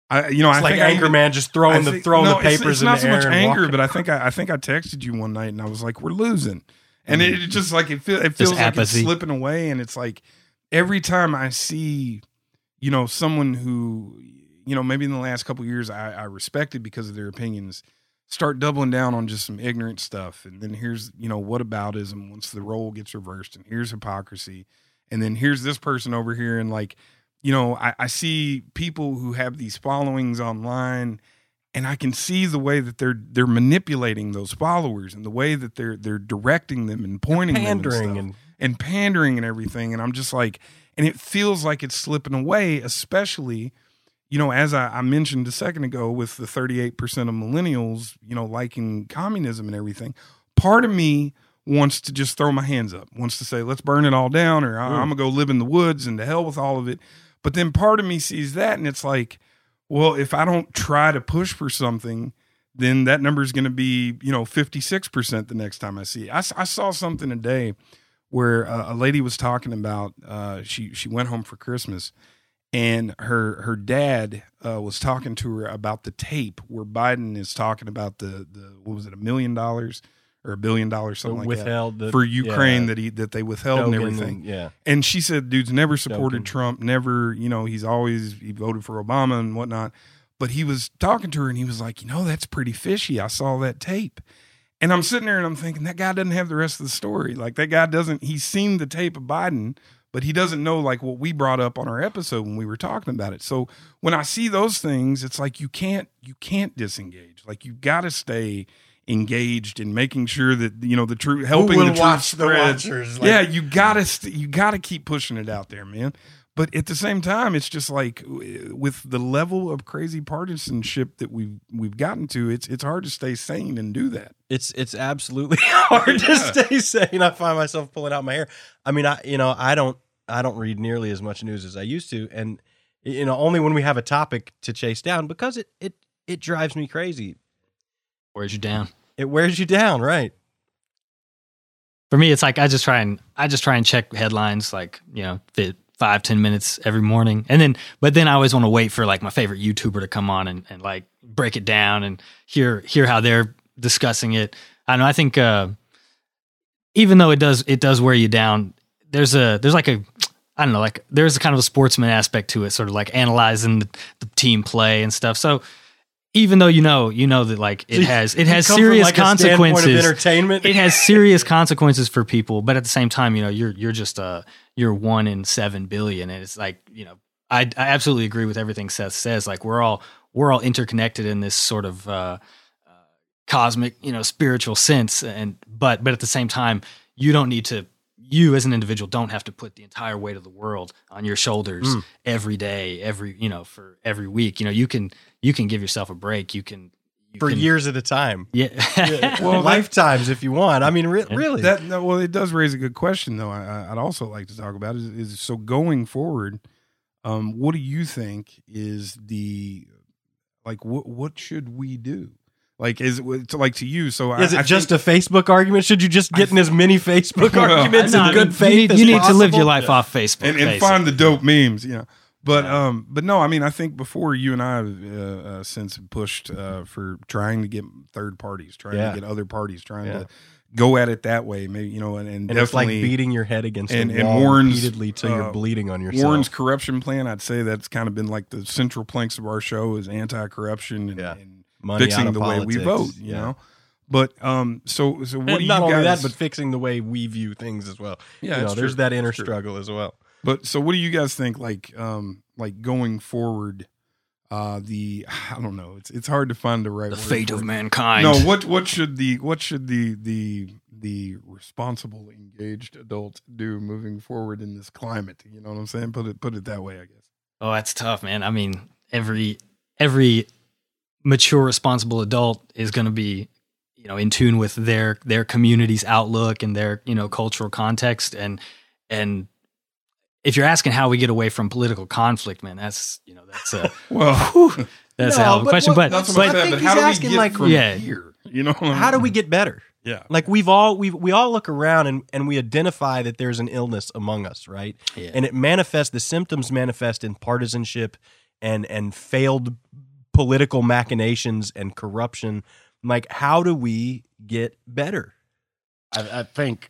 I, you know, It's I like think I Man just I throwing the think- throwing no, the it's- papers it's, in not so much anger, but I think I, I think I texted you one night and I was like, "We're losing," and Mm-hmm. it, it just like it, feel, it feels like it's slipping away, and it's like every time I see, you know, someone who, you know, maybe in the last couple of years I, I respected because of their opinions, start doubling down on just some ignorant stuff, and then here's you know what aboutism once the role gets reversed, and here's hypocrisy, and then here's this person over here, and like you know, I, I see people who have these followings online, and I can see the way that they're they're manipulating those followers and the way that they're they're directing them and pointing them and, pandering stuff, and and pandering and everything. And I'm just like, and it feels like it's slipping away, especially, you know, as I, I mentioned a second ago with the 38% of millennials, you know, liking communism and everything. Part of me wants to just throw my hands up, wants to say, let's burn it all down, or I'm gonna go live in the woods and to hell with all of it. But then part of me sees that and it's like, well, if I don't try to push for something, then that number is going to be, you know, 56% the next time I see it. I, I saw something today where uh, a lady was talking about uh, she she went home for Christmas and her her dad uh, was talking to her about the tape where Biden is talking about the the what was it a million dollars or a billion dollars something like withheld that the, for Ukraine yeah, that he that they withheld and everything. yeah. And she said, dude's never supported Dogen. Trump, never, you know, he's always he voted for Obama and whatnot. But he was talking to her and he was like, you know, that's pretty fishy. I saw that tape. And I'm sitting there and I'm thinking that guy doesn't have the rest of the story. Like that guy doesn't he's seen the tape of Biden, but he doesn't know like what we brought up on our episode when we were talking about it. So when I see those things, it's like you can't you can't disengage. Like you've got to stay engaged in making sure that you know the truth helping will the truth watch the spread. watchers, like- yeah, you gotta st- you gotta keep pushing it out there, man. But at the same time, it's just like with the level of crazy partisanship that we've we've gotten to, it's it's hard to stay sane and do that. It's it's absolutely hard to stay sane. I find myself pulling out my hair. I mean, I you know I don't I don't read nearly as much news as I used to, and you know only when we have a topic to chase down because it it it drives me crazy. Wears you down. It wears you down, right? For me, it's like I just try and I just try and check headlines, like you know, fit five ten minutes every morning, and then but then I always want to wait for like my favorite YouTuber to come on and, and like break it down and hear hear how they're discussing it. I know. I think uh, even though it does it does wear you down, there's a there's like a I don't know like there's a kind of a sportsman aspect to it, sort of like analyzing the, the team play and stuff. So even though you know you know that like it has it has serious like, consequences entertainment. it has serious consequences for people but at the same time you know you're you're just uh you're one in seven billion and it's like you know i i absolutely agree with everything seth says like we're all we're all interconnected in this sort of uh, uh cosmic you know spiritual sense and but but at the same time you don't need to you as an individual don't have to put the entire weight of the world on your shoulders Mm. every day every you know for every week you know you can you can give yourself a break you can you for can- years at a time. yeah, well, Well, lifetimes if you want. I mean, re- Yeah. really. That no, well, it does raise a good question though. I, I- I'd also like to talk about is, is so going forward. Um, what do you think is the like? What what should we do? Like, is to, like to you? So is I, it I just think, a Facebook argument? Should you just get in as many Facebook Well, arguments in good faith you need, as you need to live your life off Facebook and, and find the dope memes? You know. But Yeah. um, but no, I mean, I think before you and I have uh, uh, since pushed uh, for trying to get third parties, trying Yeah. to get other parties, trying Yeah. to go at it that way. Maybe you know, and, and, And it's like beating your head against and- a and wall Warren's, repeatedly till you're uh, bleeding on yourself. Warren's corruption plan, I'd say that's kind of been like the central planks of our show is anti-corruption and, Yeah. and Money out fixing of the way we vote. You yeah. know, but um, so so what And do you not only guys? that, but fixing the way we view things as well. yeah, you know, there's true. that inner struggle as well. But so what do you guys think? Like um, like going forward, uh, the I don't know. It's it's hard to find the right the word fate of it. mankind. No, what what should the what should the the the responsible engaged adult do moving forward in this climate? You know what I'm saying? Put it put it that way, I guess. Oh, that's tough, man. I mean, every every mature, responsible adult is going to be, you know, in tune with their their community's outlook and their you know cultural context, and and if you're asking how we get away from political conflict, man, that's you know that's a Well, that's No, a hell of a but question. what- But that's but what I I think But he's how do we asking, get like- from Yeah. here? You know, what I How do we get better? Yeah. Like we've all we we all look around and and we identify that there's an illness among us, right? Yeah. And it manifests the symptoms manifest in partisanship and and failed political machinations and corruption. Like how do we get better? I, I think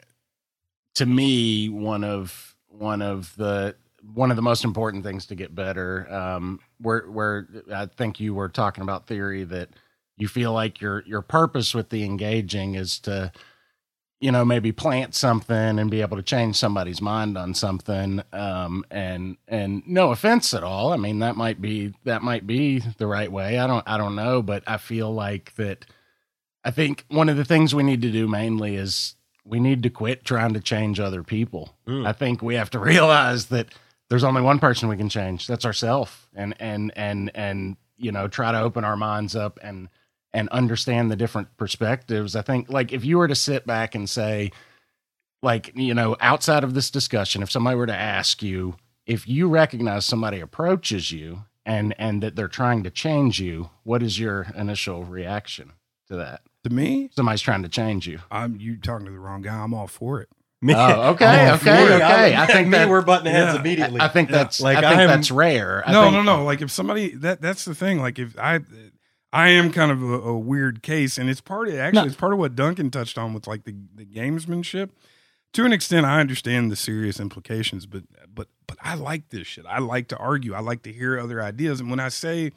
to me one of one of the one of the most important things to get better um where where i think you were talking about theory that you feel like your your purpose with the engaging is to you know maybe plant something and be able to change somebody's mind on something um and and no offense at all. I mean that might be that might be the right way. I don't i don't know but i feel like that i think one of the things we need to do mainly is we need to quit trying to change other people. Mm. i think we have to realize that there's only one person we can change. That's ourself. And and and and you know try to open our minds up and and understand the different perspectives i think like if you were to sit back and say like you know outside of this discussion if somebody were to ask you if you recognize somebody approaches you and and that they're trying to change you, what is your initial reaction to that? To me, Somebody's trying to change you. I'm you talking to the wrong guy. I'm all for it. Me- Oh, okay, okay, okay. I'm- I think me, that- we're butting heads Yeah. immediately. I think that's Like, I think I'm- that's rare. I no, think, no, no. Like if somebody that that's the thing. Like if I, I am kind of a, a weird case, and it's part of actually No. it's part of what Duncan touched on with like the the gamesmanship. To an extent, I understand the serious implications, but but but I like this shit. I like to argue. I like to hear other ideas, and when I say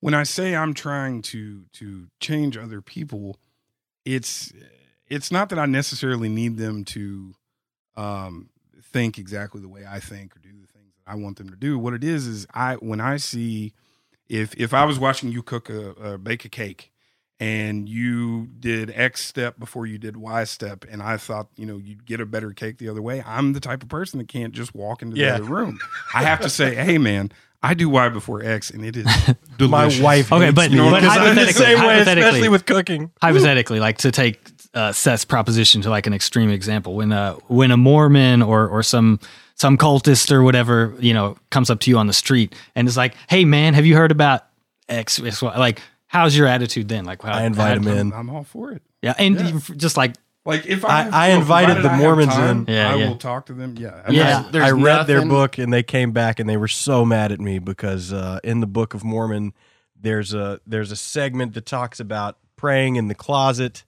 when I say I'm trying to to change other people, it's it's not that I necessarily need them to um, think exactly the way I think or do the things that I want them to do. What it is is I when I see if if I was watching you cook a, a bake a cake and you did X step before you did Y step, and I thought you know you'd get a better cake the other way. I'm the type of person that can't just walk into Yeah. the other room. I have to say, hey man, I do Y before X, and it is delicious. My wife. Okay, hates but- me but because I'm the hypothetically- same way, hypothetically- especially with cooking. hypothetically, like to take uh, Seth's proposition to like an extreme example, when uh when a Mormon or or some some cultist or whatever you know comes up to you on the street and is like, "Hey man, have you heard about X?" X, Like, how's your attitude then? Like, how, I invite how- him in. I'm all for it. Yeah, and Yeah. just like Like if I- I, I invited the I Mormons time, in. Yeah, I yeah. will talk to them. Yeah, Yeah. There's I read their book and they came back and they were so mad at me because uh, in the Book of Mormon, there's a there's a segment that talks about praying in the closet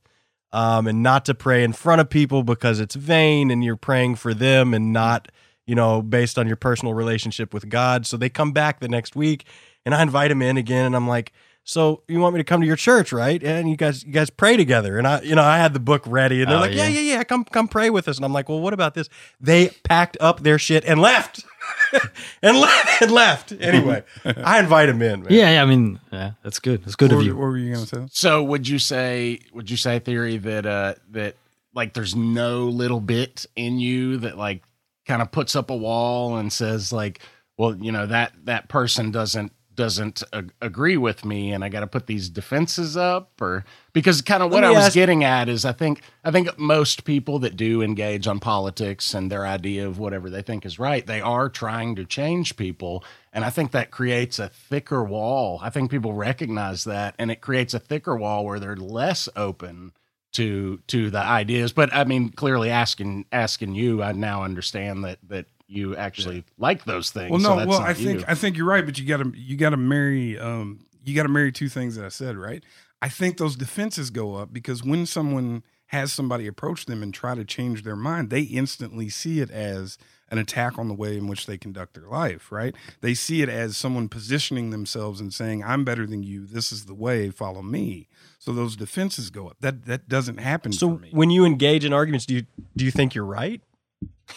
um, and not to pray in front of people because it's vain and you're praying for them and not you know based on your personal relationship with God. So they come back the next week and I invite them in again and I'm like. So you want me to come to your church, right? And you guys, you guys pray together. And I, you know, I had the book ready, and they're Oh, like, "Yeah, yeah. yeah, yeah, come, come pray with us." And I'm like, "Well, what about this?" They packed up their shit and left, and left, and left. Anyway, I invite him in. Man. yeah, yeah. I mean, yeah, that's good. That's good What, of you. what were you gonna say? So would you say would you say theory that uh that like there's no little bit in you that like kind of puts up a wall and says like well you know that that person doesn't doesn't ag- agree with me and I got to put these defenses up or because kind of what I was ask- getting at is I think I think most people that do engage on politics and their idea of whatever they think is right they are trying to change people and I think that creates a thicker wall. I think people recognize that and it creates a thicker wall where they're less open to to the ideas. But I mean, clearly asking asking you, I now understand that that you actually like those things. Well, so no. that's well, I think you. I think you're right, but you got to you got to marry um you got to marry two things that I said, right? I think those defenses go up because when someone has somebody approach them and try to change their mind, they instantly see it as an attack on the way in which they conduct their life, right? They see it as someone positioning themselves and saying, "I'm better than you. This is the way. Follow me." So those defenses go up. That that doesn't happen So for me. when you engage in arguments, do you do you think you're right?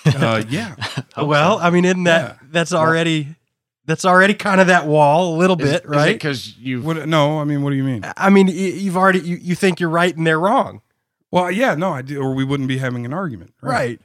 uh, yeah, well, I mean, isn't that Yeah. that's already that's already kind of that wall a little bit, right? Because you what? No, I mean, what do you mean? I mean, you've already you, you think you're right and they're wrong, Well, yeah, no, I do, or we wouldn't be having an argument, right?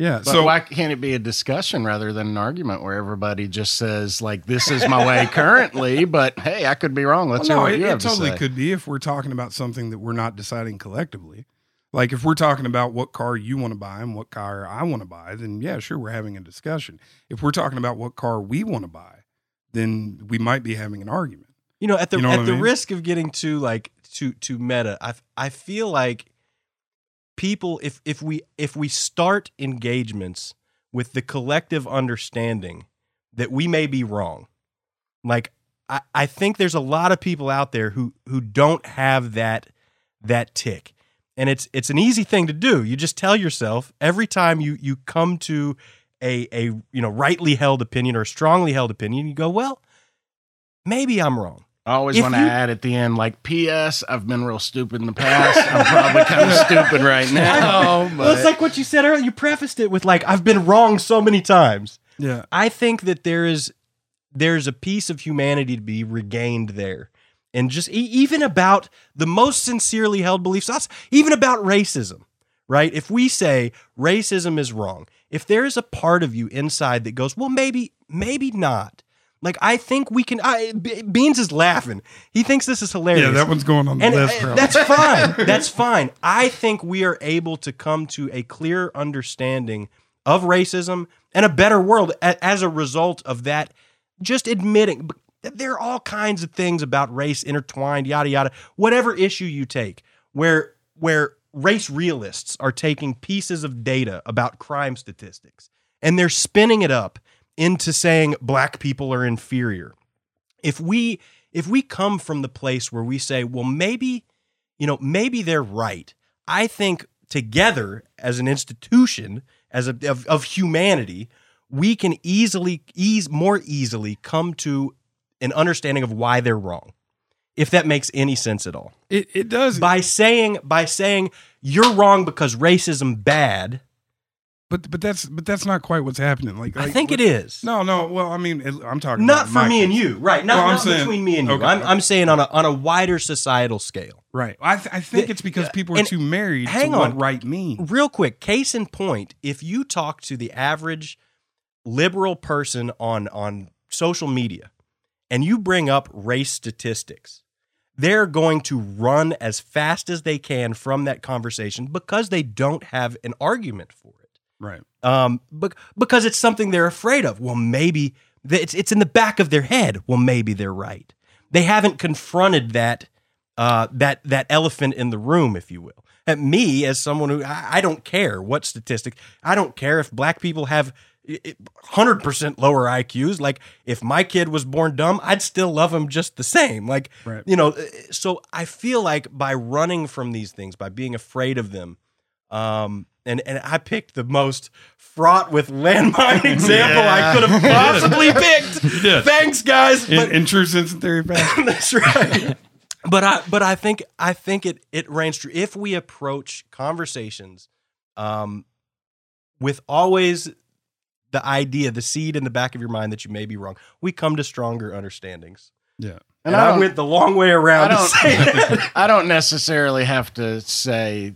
Yeah. But so why can't it be a discussion rather than an argument where everybody just says like this is my way currently, but hey, I could be wrong. Let's Well, no, hear what it, you it have totally to say. could be if we're talking about something that we're not deciding collectively. Like if we're talking about what car you want to buy and what car I want to buy, then yeah, sure, we're having a discussion. If we're talking about what car we want to buy, then we might be having an argument. You know, at the You know at the mean? risk of getting too like too too meta, I I feel like people if if we if we start engagements with the collective understanding that we may be wrong, like I, I think there's a lot of people out there who who don't have that that tick. And it's it's an easy thing to do. You just tell yourself every time you you come to a a you know rightly held opinion or a strongly held opinion, you go, well, maybe I'm wrong. I always want to add at the end, like, P.S. I've been real stupid in the past. I'm probably kind of stupid right now. But Well, it's like what you said earlier. You prefaced it with like, "I've been wrong so many times." Yeah. I think that there is there's a piece of humanity to be regained there, and just e- even about the most sincerely held beliefs, us even about racism, right? If we say racism is wrong, if there is a part of you inside that goes, "Well, maybe, maybe not," like I think we can. I, Be- Beans is laughing. He thinks this is hilarious. Yeah, that one's going on the And list. uh, probably. that's fine. That's fine. I think we are able to come to a clear understanding of racism and a better world as a result of that. Just admitting there are all kinds of things about race intertwined, yada yada. Whatever issue you take, where where race realists are taking pieces of data about crime statistics and they're spinning it up into saying black people are inferior. If we if we come from the place where we say, well, maybe, you know, maybe they're right. I think together as an institution, as a of, of humanity, we can easily ease more easily come to an understanding of why they're wrong. If that makes any sense at all. It it does. By saying by saying you're wrong because racism bad, but but that's but that's not quite what's happening. Like, I think it is. No, no. Well, I mean, it, I'm talking Not for me and you, right? Not, Well, not saying- between me and you. okay, I'm, okay. I'm saying on a on a wider societal scale. Right. I th- I think The- it's because uh, people are too married hang to on. what right means. Real quick, case in point, if you talk to the average liberal person on on social media and you bring up race statistics, they're going to run as fast as they can from that conversation because they don't have an argument for it. Right. um, bec- because it's something they're afraid of. Well, maybe it's it's in the back of their head. Well, maybe they're right. They haven't confronted that uh, that that elephant in the room, if you will. At me, as someone who I, I don't care what statistic, I don't care if black people have hundred percent lower IQs. Like if my kid was born dumb, I'd still love him just the same. Like Right. you know, so I feel like by running from these things, by being afraid of them, um, and and I picked the most fraught with landmine example I could have possibly picked. did. Thanks, guys. In, But in true sense and theory fashion. that's right. But I but I think I think it it reigns true if we approach conversations um, with always the idea, the seed in the back of your mind that you may be wrong. We come to stronger understandings. yeah. And, And I I, went the long way around I don't- say that. I don't necessarily have to say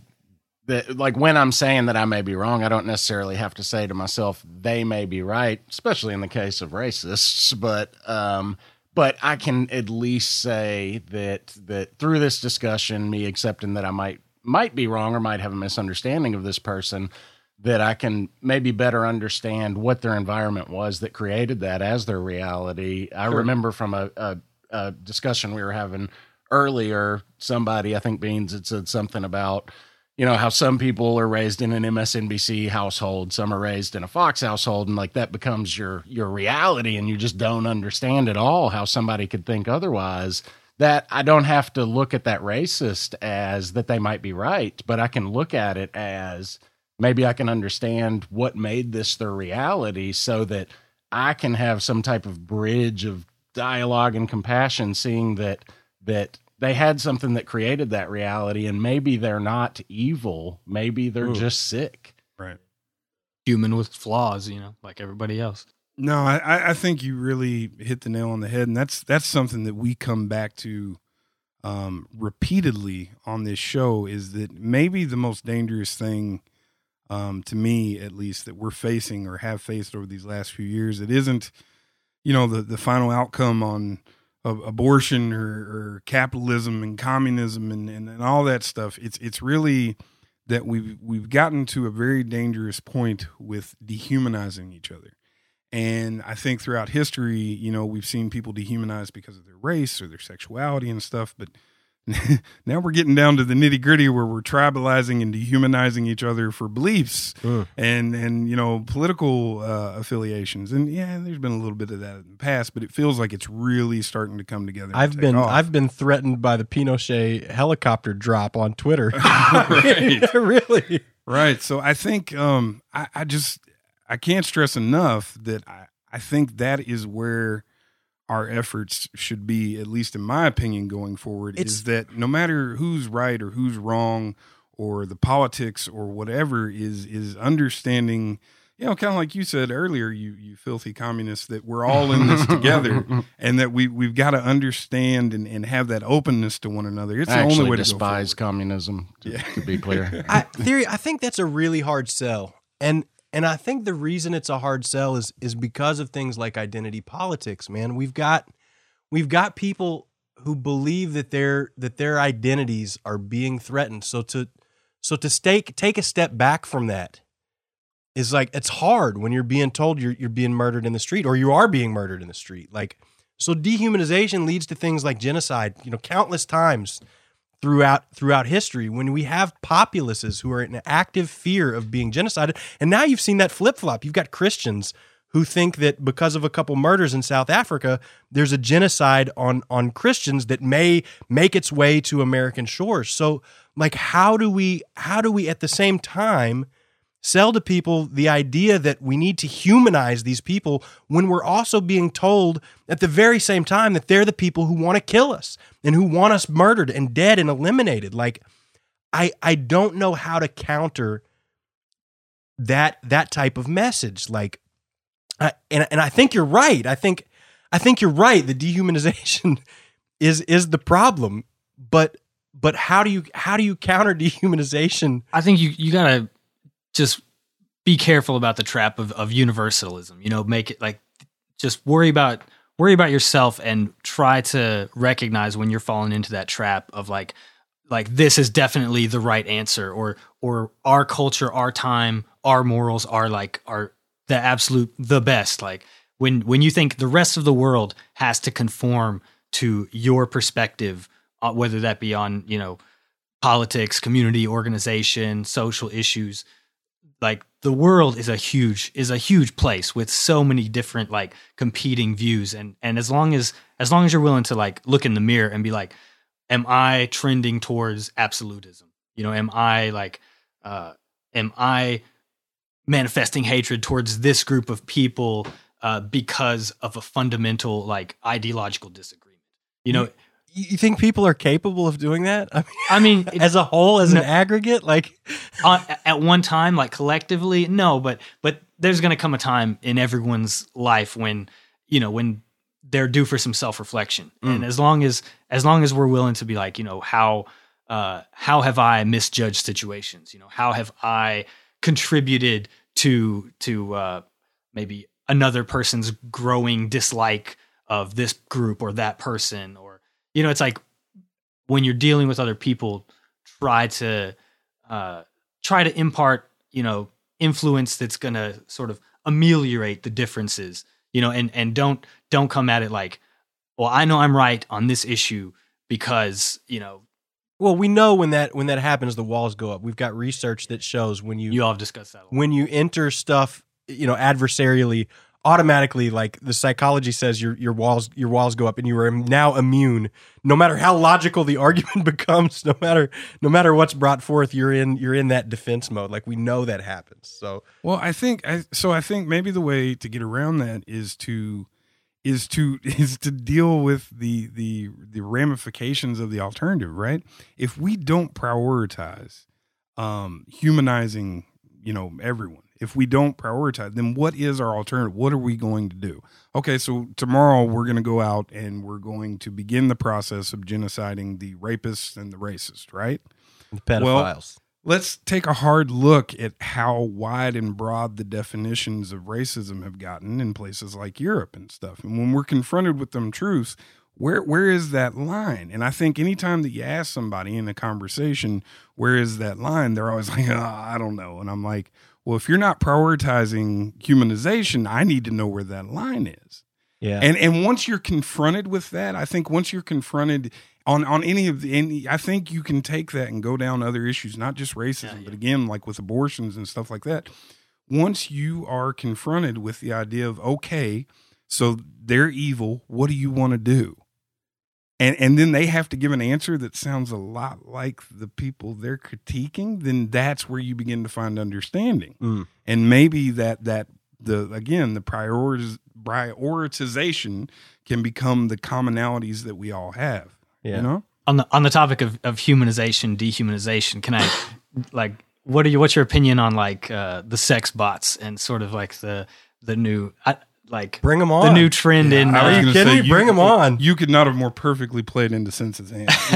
that, like, when I'm saying that I may be wrong, I don't necessarily have to say to myself, they may be right, especially in the case of racists. But, um, but I can at least say that that through this discussion, me accepting that I might might be wrong or might have a misunderstanding of this person, that I can maybe better understand what their environment was that created that as their reality. I remember from a, a, a discussion we were having earlier, somebody, I think Beans, had said something about, you know, how some people are raised in an MSNBC household, some are raised in a Fox household, and like that becomes your your reality, and you just don't understand at all how somebody could think otherwise. That I don't have to look at that racist as that they might be right, but I can look at it as maybe I can understand what made this their reality so that I can have some type of bridge of dialogue and compassion, seeing that that they had something that created that reality, and maybe they're not evil, maybe they're Ooh. just sick. Right. Human with flaws, you know, like everybody else. No, I- I, I think you really hit the nail on the head, and that's that's something that we come back to um, repeatedly on this show. Is that maybe the most dangerous thing um, to me, at least, that we're facing or have faced over these last few years? It isn't, you know, the the final outcome on of abortion or, or capitalism and communism and, and, and all that stuff. It's it's really that we've we've gotten to a very dangerous point with dehumanizing each other. And I think throughout history, you know, we've seen people dehumanized because of their race or their sexuality and stuff. But now we're getting down to the nitty gritty where we're tribalizing and dehumanizing each other for beliefs Mm. and and you know political uh, affiliations. And yeah, there's been a little bit of that in the past, but it feels like it's really starting to come together. I've been off. I've been threatened by the Pinochet helicopter drop on Twitter. Right. really. Right. So I think um I, I just I can't stress enough that I, I think that is where our efforts should be, at least in my opinion, going forward, It's- is that no matter who's right or who's wrong or the politics or whatever is is understanding you know, kind of like you said earlier, you you filthy communists, that we're all in this together, and that we we've got to understand and, and have that openness to one another. It's I the only actually way to despise communism, to, Yeah. to be clear. I, theory, I think that's a really hard sell, and and I think the reason it's a hard sell is is because of things like identity politics. Man, we've got we've got people who believe that their that their identities are being threatened. So to so to take take a step back from that is like it's hard when you're being told you're you're being murdered in the street or you are being murdered in the street. Like so dehumanization leads to things like genocide, you know, countless times throughout throughout history when we have populaces who are in active fear of being genocided. And now you've seen that flip-flop. You've got Christians who think that because of a couple murders in South Africa, there's a genocide on on Christians that may make its way to American shores. So like how do we how do we at the same time sell to people the idea that we need to humanize these people when we're also being told at the very same time that they're the people who want to kill us and who want us murdered and dead and eliminated. Like i i don't know how to counter that that type of message. Like and and I think you're right. I think i think you're right the dehumanization is is the problem but but how do you how do you counter dehumanization? I think you you gotta just be careful about the trap of, of universalism. You know, make it like just worry about worry about yourself and try to recognize when you're falling into that trap of like like this is definitely the right answer or or our culture, our time, our morals are like are the absolute the best. Like when when you think the rest of the world has to conform to your perspective, uh, whether that be on you know politics, community organization, social issues. Like the world is a huge is a huge place with so many different like competing views and and as long as as long as you're willing to like look in the mirror and be like am I trending towards absolutism? You know, am I like uh am I manifesting hatred towards this group of people uh because of a fundamental like ideological disagreement? You know, you you think people are capable of doing that I mean, I mean, it- as a whole as No. an aggregate like at one time like collectively no but but there's going to come a time in everyone's life when you know when they're due for some self-reflection Mm. and as long as as long as we're willing to be like you know how uh how have i misjudged situations you know how have i contributed to to uh maybe another person's growing dislike of this group or that person you know it's like when you're dealing with other people try to uh, try to impart you know influence that's going to sort of ameliorate the differences you know and and don't don't come at it like well i know i'm right on this issue because you know well we know when that when that happens the walls go up. We've got research that shows when you, you all have discussed that when you enter stuff you know adversarially automatically like the psychology says your your walls your walls go up and you are now immune no matter how logical the argument becomes no matter no matter what's brought forth you're in you're in that defense mode like we know that happens so Well, I think I so I think maybe the way to get around that is to is to is to deal with the the the ramifications of the alternative, right? If we don't prioritize um humanizing, you know, everyone. If we don't prioritize, then what is our alternative? What are we going to do? Okay, so tomorrow we're going to go out and we're going to begin the process of genociding the rapists and the racist, right? the pedophiles let's take a hard look at how wide and broad the definitions of racism have gotten in places like Europe and stuff. And when we're confronted with them truths, where where is that line? And I think anytime that you ask somebody in a conversation, where is that line? They're always like, oh, I don't know. And I'm like, well, if you're not prioritizing humanization, I need to know where that line is. yeah And and once you're confronted with that, I think once you're confronted on on any of the any, I think you can take that and go down other issues, not just racism, Yeah, but again, like with abortions and stuff like that. Once you are confronted with the idea of okay, so they're evil, what do you want to do? And and then they have to give an answer that sounds a lot like the people they're critiquing, then that's where you begin to find understanding. Mm. And maybe that that the again the priorities prioritization can become the commonalities that we all have. yeah You know? on the on the topic of, of humanization dehumanization can i like what are you what's your opinion on like uh the sex bots and sort of like the the new I, like bring them on the new trend in I Are was uh, you kidding say, me? Bring 'em on. You could not have more perfectly played into Sense's hand.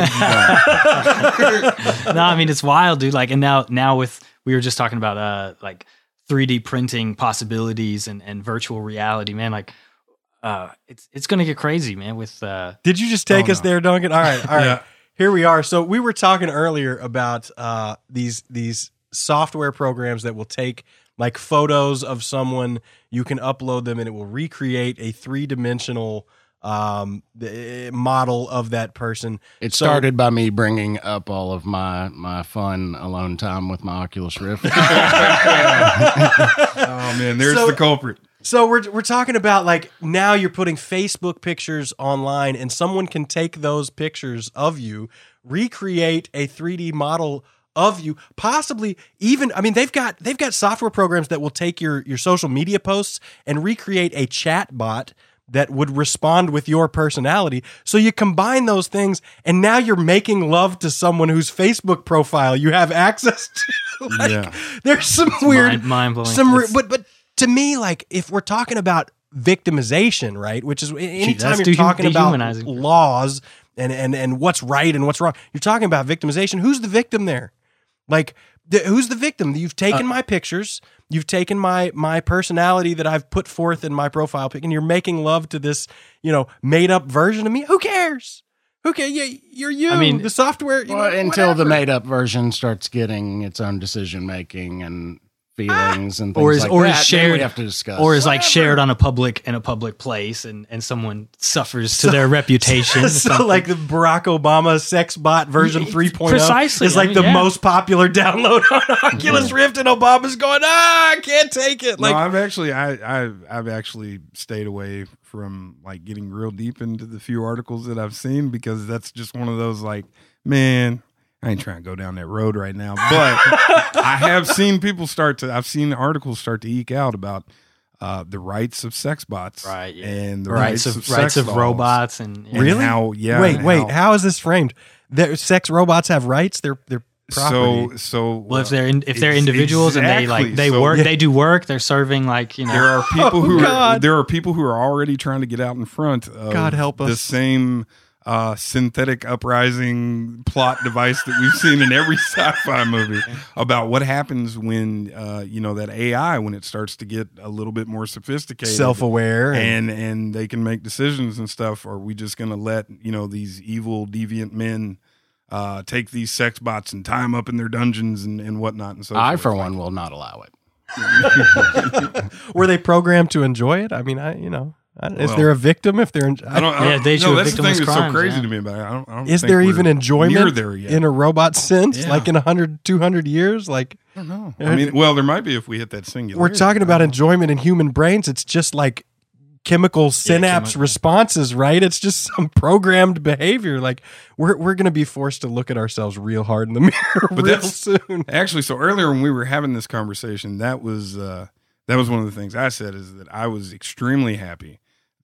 no, I mean it's wild, dude. Like, and now, now with we were just talking about uh like 3D printing possibilities and and virtual reality, man. Like, uh, it's it's gonna get crazy, man. With uh, Did you just take Oh, us no. there, Duncan? All right, all right. Yeah. Here we are. So we were talking earlier about uh, these these software programs that will take like photos of someone. You can upload them, and it will recreate a three dimensional um the model of that person. It So- started by me bringing up all of my my fun alone time with my Oculus Rift. Oh man, there's So- the culprit. So we're we're talking about like now you're putting Facebook pictures online and someone can take those pictures of you, recreate a 3D model of you, possibly even I mean they've got they've got software programs that will take your your social media posts and recreate a chat bot that would respond with your personality. So you combine those things and now you're making love to someone whose Facebook profile you have access to. like, Yeah. There's some weird mind- mind-blowing. Some re- but but to me like if we're talking about victimization, right, which is anytime that's you're dehu- talking about dehumanizing. laws and and and what's right and what's wrong, you're talking about victimization. Who's the victim there? Like the, who's the victim? You've taken Uh, my pictures, you've taken my my personality that I've put forth in my profile pic, and you're making love to this, you know, made up version of me. Who cares? Who cares? Yeah, you're you. I mean- the software. You well, know, until the made up version starts getting its own decision making and feelings and things Or is- like or is that, then shared- we have to discuss. or is like shared on a public in a public place and and someone suffers to their reputation or so like the Barack Obama sex bot version Yeah, 3.0 precisely. is I like mean, the yeah. most popular download on Oculus Rift, and Obama's going, ah, I can't take it. Like, no, I've actually I, I I've actually stayed away from like getting real deep into the few articles that I've seen because that's just one of those like, man, I ain't trying to go down that road right now. But I have seen people start to I've seen articles start to eke out about uh, the rights of sex bots, Right, yeah. and the rights, rights, of sex rights of dolls. robots and yeah. And Really? How, yeah. wait, wait, how- how is this framed? Their sex robots have rights. They're they're property. So so Well, if they're in, if they're Ex- individuals and they like they So- work, Yeah. they do work. They're serving like you know. there are people Oh, who are, there are people who are already trying to get out in front of God help us. the same uh, synthetic uprising plot device that we've seen in every sci-fi movie about what happens when uh, you know that AI when it starts to get a little bit more sophisticated, self-aware and, and and they can make decisions and stuff. Are we just going to let you know these evil deviant men? Uh, take these sex bots and tie them up in their dungeons and, and whatnot and so I, forth. for one, will not allow it. were they programmed to enjoy it? I mean, I you know, I, is Well, there a victim if they're? In, I don't. I Yeah, don't they no, that's the thing that's crimes, so crazy yeah. to me about it. I don't. I don't is think there even enjoyment near there yet? in a robot sense? Yeah. Like in 100, 200 years? Like I don't know. I mean, well, there might be if we hit that singular. we're talking about enjoyment in human brains. It's just like chemical synapse chemical. responses, right? It's just some programmed behavior. Like we're we're gonna be forced to look at ourselves real hard in the mirror real that's- soon. Actually, so earlier when we were having this conversation, that was uh, that was one of the things I said is that I was extremely happy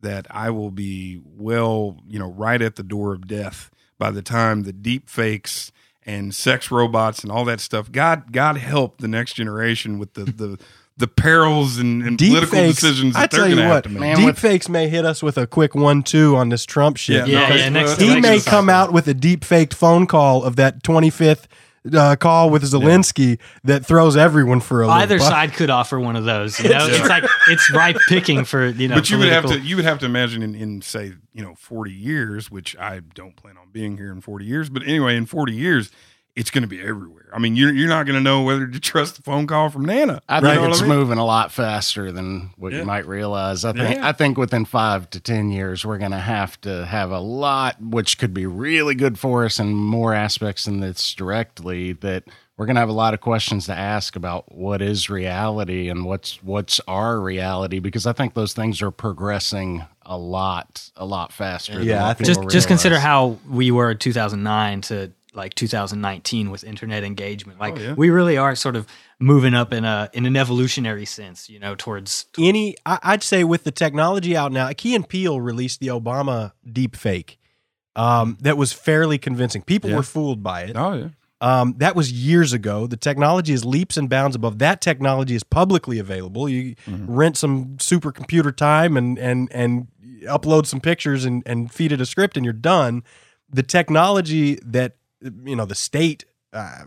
that I will be well, you know, right at the door of death by the time the deep fakes and sex robots and all that stuff. God, God help the next generation with the the, the perils and, and Deep political fakes. decisions I that tell they're you going to have what, to make. man, deep with- fakes may hit us with a quick one-two on this Trump shit. Yeah, because yeah, next he election may come out with a deep faked phone call of that 25th uh, call with Zelensky that throws everyone for a Either loop. I- side could offer one of those. You know, it's like it's ripe picking for you know. but you would have to you would have to imagine in, in say you know 40 years which i don't plan on being here in 40 years but anyway in 40 years it's going to be everywhere i mean you're, you're not going to know whether to trust the phone call from nana I You think know it's I mean? moving a lot faster than what Yeah. you might realize. I think Yeah. I think within five to ten years we're gonna have to have a lot which could be really good for us and more aspects than this directly that we're gonna have a lot of questions to ask about what is reality and what's what's our reality because I think those things are progressing a lot a lot faster. than Yeah, what I think- just people just consider how we were in 2009 to like 2019 with internet engagement. Like Oh, yeah. we really are sort of moving up in a in an evolutionary sense, you know, towards any I, I'd say with the technology out now, Key and Peele released the Obama deep fake. Um, that was fairly convincing. People Yeah. were fooled by it. oh yeah Um, that was years ago. The technology is leaps and bounds above. That technology is publicly available. You rent some supercomputer time and and and upload some pictures and and feed it a script, and you're done. The technology that you know the state, uh,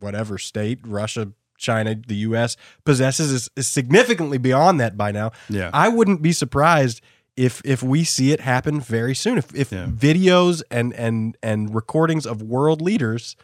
whatever state, Russia, China, the U.S. possesses is, is significantly beyond that by now. yeah I wouldn't be surprised if if we see it happen very soon. If if Yeah. videos and and and recordings of world leaders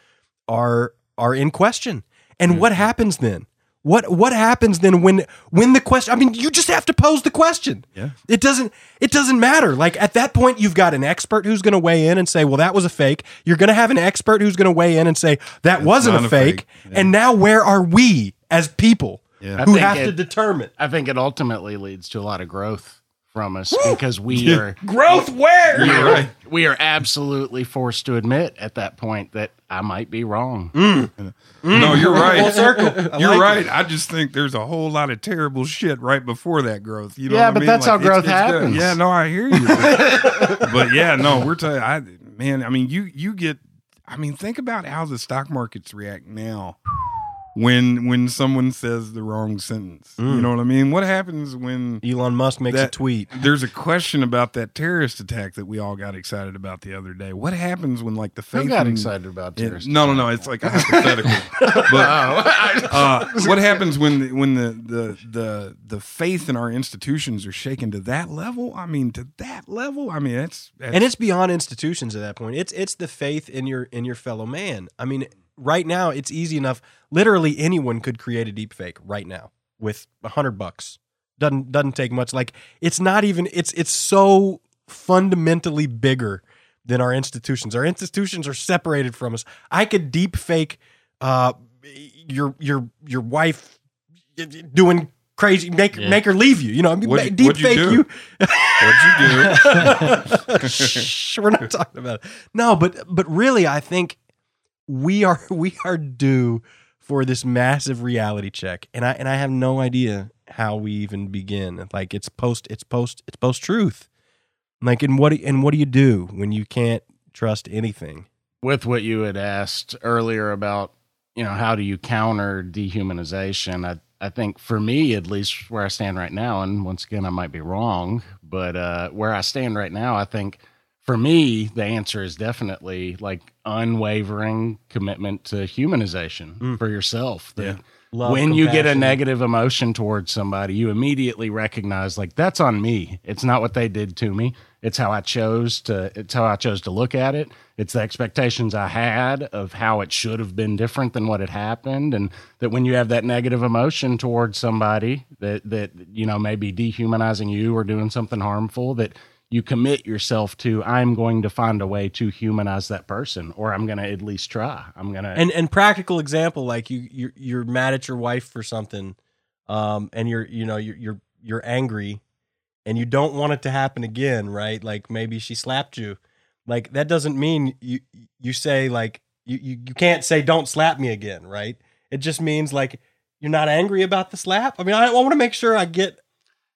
are are in question. And what happens then? What what happens then when when the question? I mean, you just have to pose the question. Yeah. It doesn't it doesn't matter. Like at that point, you've got an expert who's going to weigh in and say, "Well, that was a fake." You're going to have an expert who's going to weigh in and say, "That wasn't not a a fake." fake. Yeah. And now, where are we as people Yeah. Who have it- to determine I think it ultimately leads to a lot of growth from us because we are growth? Where? we are, we are absolutely forced to admit at that point that I might be wrong. Mm. Mm. No, you're right. Full circle. You're like right. it. I just think there's a whole lot of terrible shit right before that growth. You know Yeah, what I but mean? that's how it's- growth it's good. happens. Yeah, no, I hear you. but, but yeah, no, we're telling I man, I mean, you you get I mean, think about how the stock markets react now when when someone says the wrong sentence. Mm. You know what I mean? What happens when Elon Musk makes a tweet. there's a question about that terrorist attack that we all got excited about the other day. What happens when like the Who faith got in- excited about it- no, no, no. It's like a hypothetical. but uh, what happens when the, when the, the the the faith in our institutions are shaken to that level? I mean, to that level. I mean, it's, that's and it's beyond institutions at that point. It's it's the faith in your in your fellow man. I mean, right now it's easy enough. Literally anyone could create a deep fake right now with a hundred bucks. Doesn't doesn't take much. Like it's not even. It's it's so fundamentally bigger than our institutions. Our institutions are separated from us. I could deep fake uh, your your your wife doing crazy make Yeah. make her leave you. You know, I mean, What'd you- deep you fake do? you. what'd you do? Shh, we're not talking about it. No, but but really, I think we are we are due for this massive reality check, and I and I have no idea how we even begin. Like it's post, it's post, it's post truth. Like, and what and what do you do when you can't trust anything? with what you had asked earlier about you know how do you counter dehumanization i i think for me at least where i stand right now and once again i might be wrong but uh where i stand right now i think for me the answer is definitely like unwavering commitment to humanization Mm. for yourself That Yeah. Love, when you get a negative emotion towards somebody, you immediately recognize like that's on me. It's not what they did to me. It's how I chose to it's how I chose to look at it. It's the expectations I had of how it should have been different than what had happened and that when you have that negative emotion towards somebody that that you know may be dehumanizing you or doing something harmful that you commit yourself to I'm going to find a way to humanize that person or I'm going to at least try. I'm going to and and practical example like you you're, you're mad at your wife for something um and you're you know you're you're you're angry and you don't want it to happen again right? Like maybe she slapped you. Like that doesn't mean you you say like you you, you can't say don't slap me again right? It just means like you're not angry about the slap? I mean i, I want to make sure i get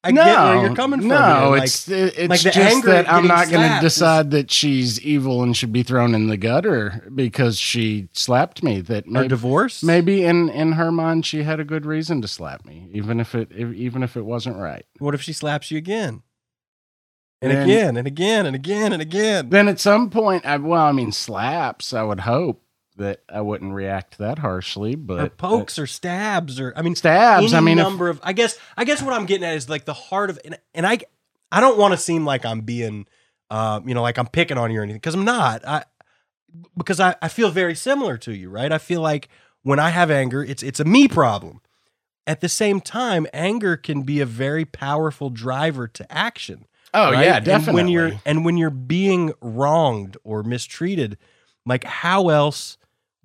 i get where you're coming from No. Like, it's it's like just anger that I'm not going to slapped is- decide that she's evil and should be thrown in the gutter because she slapped me. That maybe, divorce maybe in in her mind she had a good reason to slap me, even if it if, even if it wasn't right. what if she slaps you again and Then- again and again and again and again Then at some point, I, well, I mean, slaps. I would hope that I wouldn't react that harshly, but or pokes or stabs or I mean stabs. I mean, if- number of I guess I guess what I'm getting at is like the heart of and, and I I don't want to seem like I'm being uh you know like I'm picking on you or anything because I'm not I because I, I feel very similar to you right I feel like when I have anger it's it's a me problem at the same time anger can be a very powerful driver to action oh right? yeah, And definitely. when you're and when you're being wronged or mistreated, like how else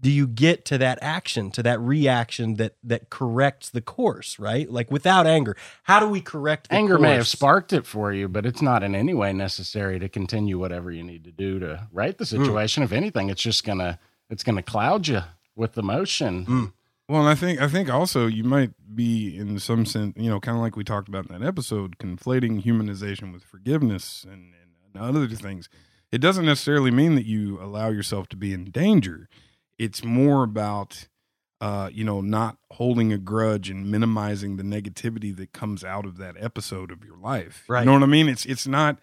do you get to that action, to that reaction that that corrects the course, right? Like without anger, how do we correct the anger may have sparked it for you, but it's not in any way necessary to continue whatever you need to do to right the situation. If anything, it's just gonna it's gonna cloud you with emotion. Mm. Well, and I think I think also you might be in some sense, you know, kind of like we talked about in that episode, conflating humanization with forgiveness and, and other things. It doesn't necessarily mean that you allow yourself to be in danger. It's more about, uh, you know, not holding a grudge and minimizing the negativity that comes out of that episode of your life. Right. You know what I mean? It's it's not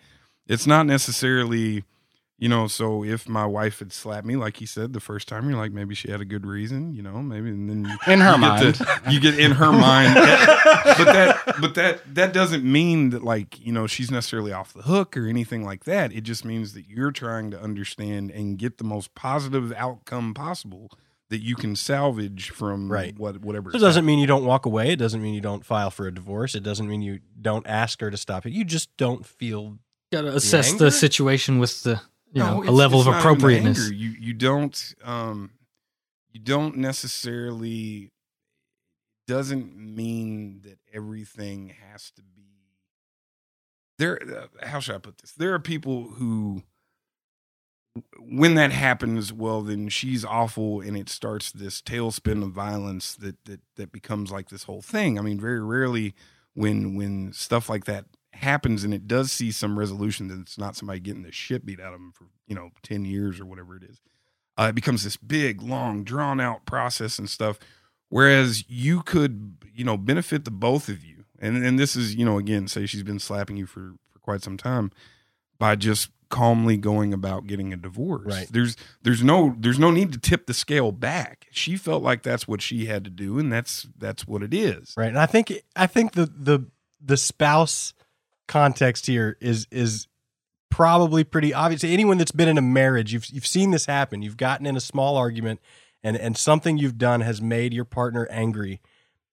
it's not necessarily you know, so if my wife had slapped me, like he said the first time, you're like, maybe she had a good reason, you know, maybe, and then In her you mind. get to- you get in her mind, but that, but that, that doesn't mean that like you know she's necessarily off the hook or anything like that. It just means that you're trying to understand and get the most positive outcome possible that you can salvage from Right. what whatever. It doesn't mean you don't walk away. It doesn't mean you don't file for a divorce. It doesn't mean you don't ask her to stop it. You just don't feel Got to assess anger? the situation with the you know No, a it's- level of appropriateness. You you don't um you don't necessarily doesn't mean that everything has to be there uh, how should I put this? There are people who when that happens, well then she's awful and it starts this tailspin of violence that that that becomes like this whole thing. I mean, very rarely when when stuff like that happens and it does see some resolution that it's not somebody getting the shit beat out of them for you know 10 years or whatever it is. Uh, it becomes this big long drawn out process and stuff. Whereas you could you know benefit the both of you. And and this is you know again say she's been slapping you for for quite some time by just calmly going about getting a divorce. Right. there's there's no there's no need to tip the scale back. She felt like that's what she had to do and that's that's what it is. Right. And I think I think the the the spouse context here is is probably pretty obvious. Anyone that's been in a marriage, you've you've seen this happen. You've gotten in a small argument, and and something you've done has made your partner angry,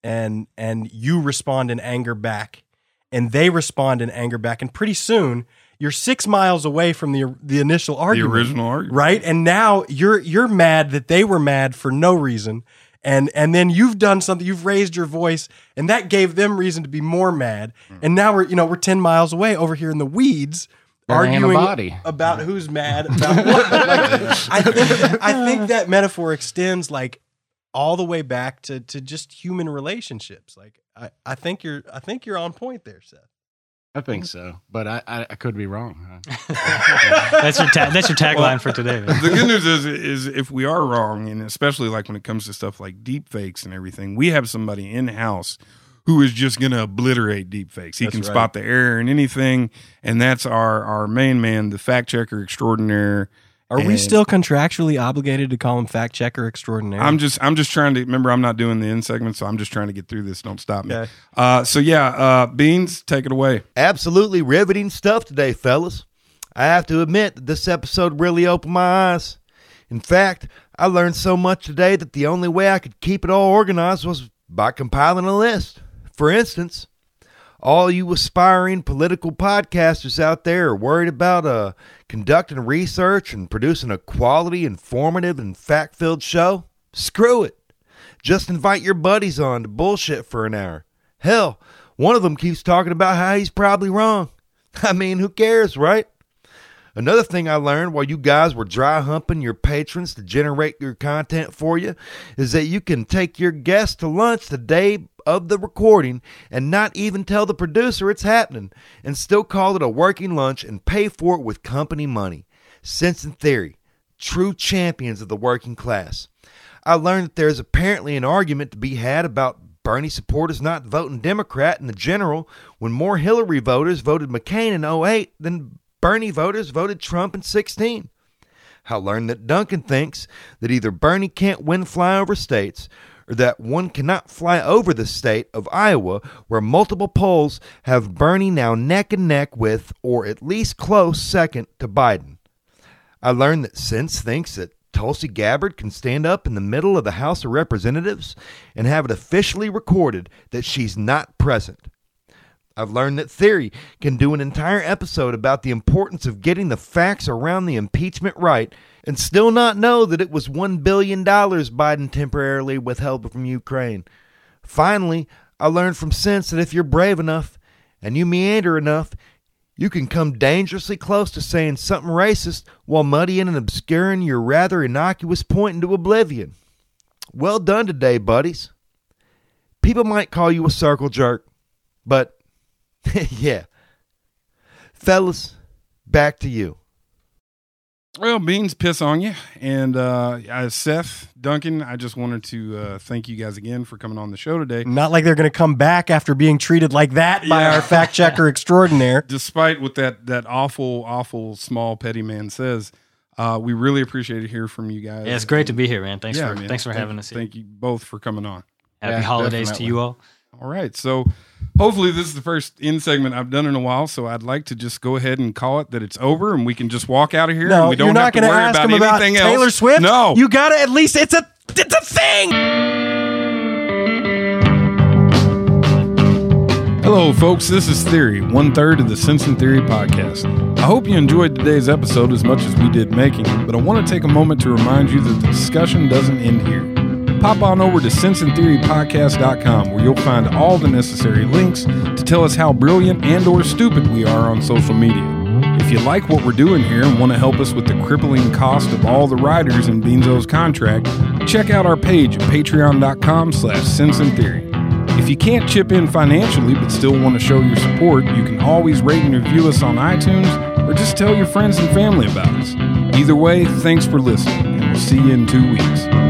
and and you respond in anger back, and they respond in anger back, and pretty soon you're six miles away from the the initial the argument original argument right and now you're you're mad that they were mad for no reason and and then you've done something you've raised your voice and that gave them reason to be more mad. Hmm. and now we're you know we're 10 miles away over here in the weeds arguing about who's mad about what. I think I think that metaphor extends like all the way back to to just human relationships. Like I, I think you're I think you're on point there Seth I think so, but I, I, I could be wrong. that's your ta- that's your tagline for today. Man. the good news is is if we are wrong, and especially like when it comes to stuff like deep fakes and everything, we have somebody in house who is just going to obliterate deep fakes. He That's can right. spot the error in anything, and that's our our main man, the fact checker extraordinaire. Are we still contractually obligated to call him fact checker extraordinaire I'm just I'm just trying to remember I'm not doing the end segment, so I'm just trying to get through this. Don't stop me. Okay. Uh, so yeah, uh, beans, take it away. Absolutely riveting stuff today, fellas. I have to admit that this episode really opened my eyes. In fact, I learned so much today that the only way I could keep it all organized was by compiling a list. For instance, all you aspiring political podcasters out there are worried about uh, conducting research and producing a quality, informative, and fact filled show? Screw it. Just invite your buddies on to bullshit for an hour. Hell, one of them keeps talking about how he's probably wrong. I mean, who cares, right? Another thing I learned while you guys were dry humping your patrons to generate your content for you is that you can take your guests to lunch the day of the recording and not even tell the producer it's happening and still call it a working lunch and pay for it with company money. Sense and theory, true champions of the working class. I learned that there's apparently an argument to be had about Bernie supporters not voting Democrat in the general when more Hillary voters voted McCain in 08 than Bernie voters voted Trump in 16. I learned that Duncan thinks that either Bernie can't win flyover states or that one cannot fly over the state of Iowa, where multiple polls have Bernie now neck and neck with, or at least close second to Biden. I learned that Sense thinks that Tulsi Gabbard can stand up in the middle of the House of Representatives and have it officially recorded that she's not present. I've learned that Theory can do an entire episode about the importance of getting the facts around the impeachment right and still not know that it was $1 billion Biden temporarily withheld from Ukraine. Finally, I learned from Sense that if you're brave enough and you meander enough, you can come dangerously close to saying something racist while muddying and obscuring your rather innocuous point into oblivion. Well done today, buddies. People might call you a circle jerk, but yeah. Fellas, back to you. Well, beans piss on you, and uh, Seth Duncan. I just wanted to uh, thank you guys again for coming on the show today. Not like they're going to come back after being treated like that by Yeah. our fact checker extraordinaire. Despite what that that awful, awful small petty man says, uh, we really appreciate to hear from you guys. Yeah, it's great to be here, man. Thanks Yeah, for man. thanks for Thank- having us. Here. Thank you both for coming on. Happy Yeah, holidays to you all. All right, so hopefully this is the first in segment I've done in a while. So I'd like to just go ahead and call it that it's over, and we can just walk out of here. and No, we don't you're not have to to worry ask about him about anything Taylor else. Swift. No, you got to at least. It's a It's a thing. Hello, folks. This is Theory, one third of the Sense and Theory podcast. I hope you enjoyed today's episode as much as we did making it, but I want to take a moment to remind you that the discussion doesn't end here. Pop on over to senseandtheorypodcast.com where you'll find all the necessary links to tell us how brilliant and or stupid we are on social media. If you like what we're doing here and want to help us with the crippling cost of all the writers in Beanzo's contract, check out our page at patreon.com slash sense. If you can't chip in financially but still want to show your support, you can always rate and review us on iTunes or just tell your friends and family about us. Either way, thanks for listening, and we'll see you in two weeks.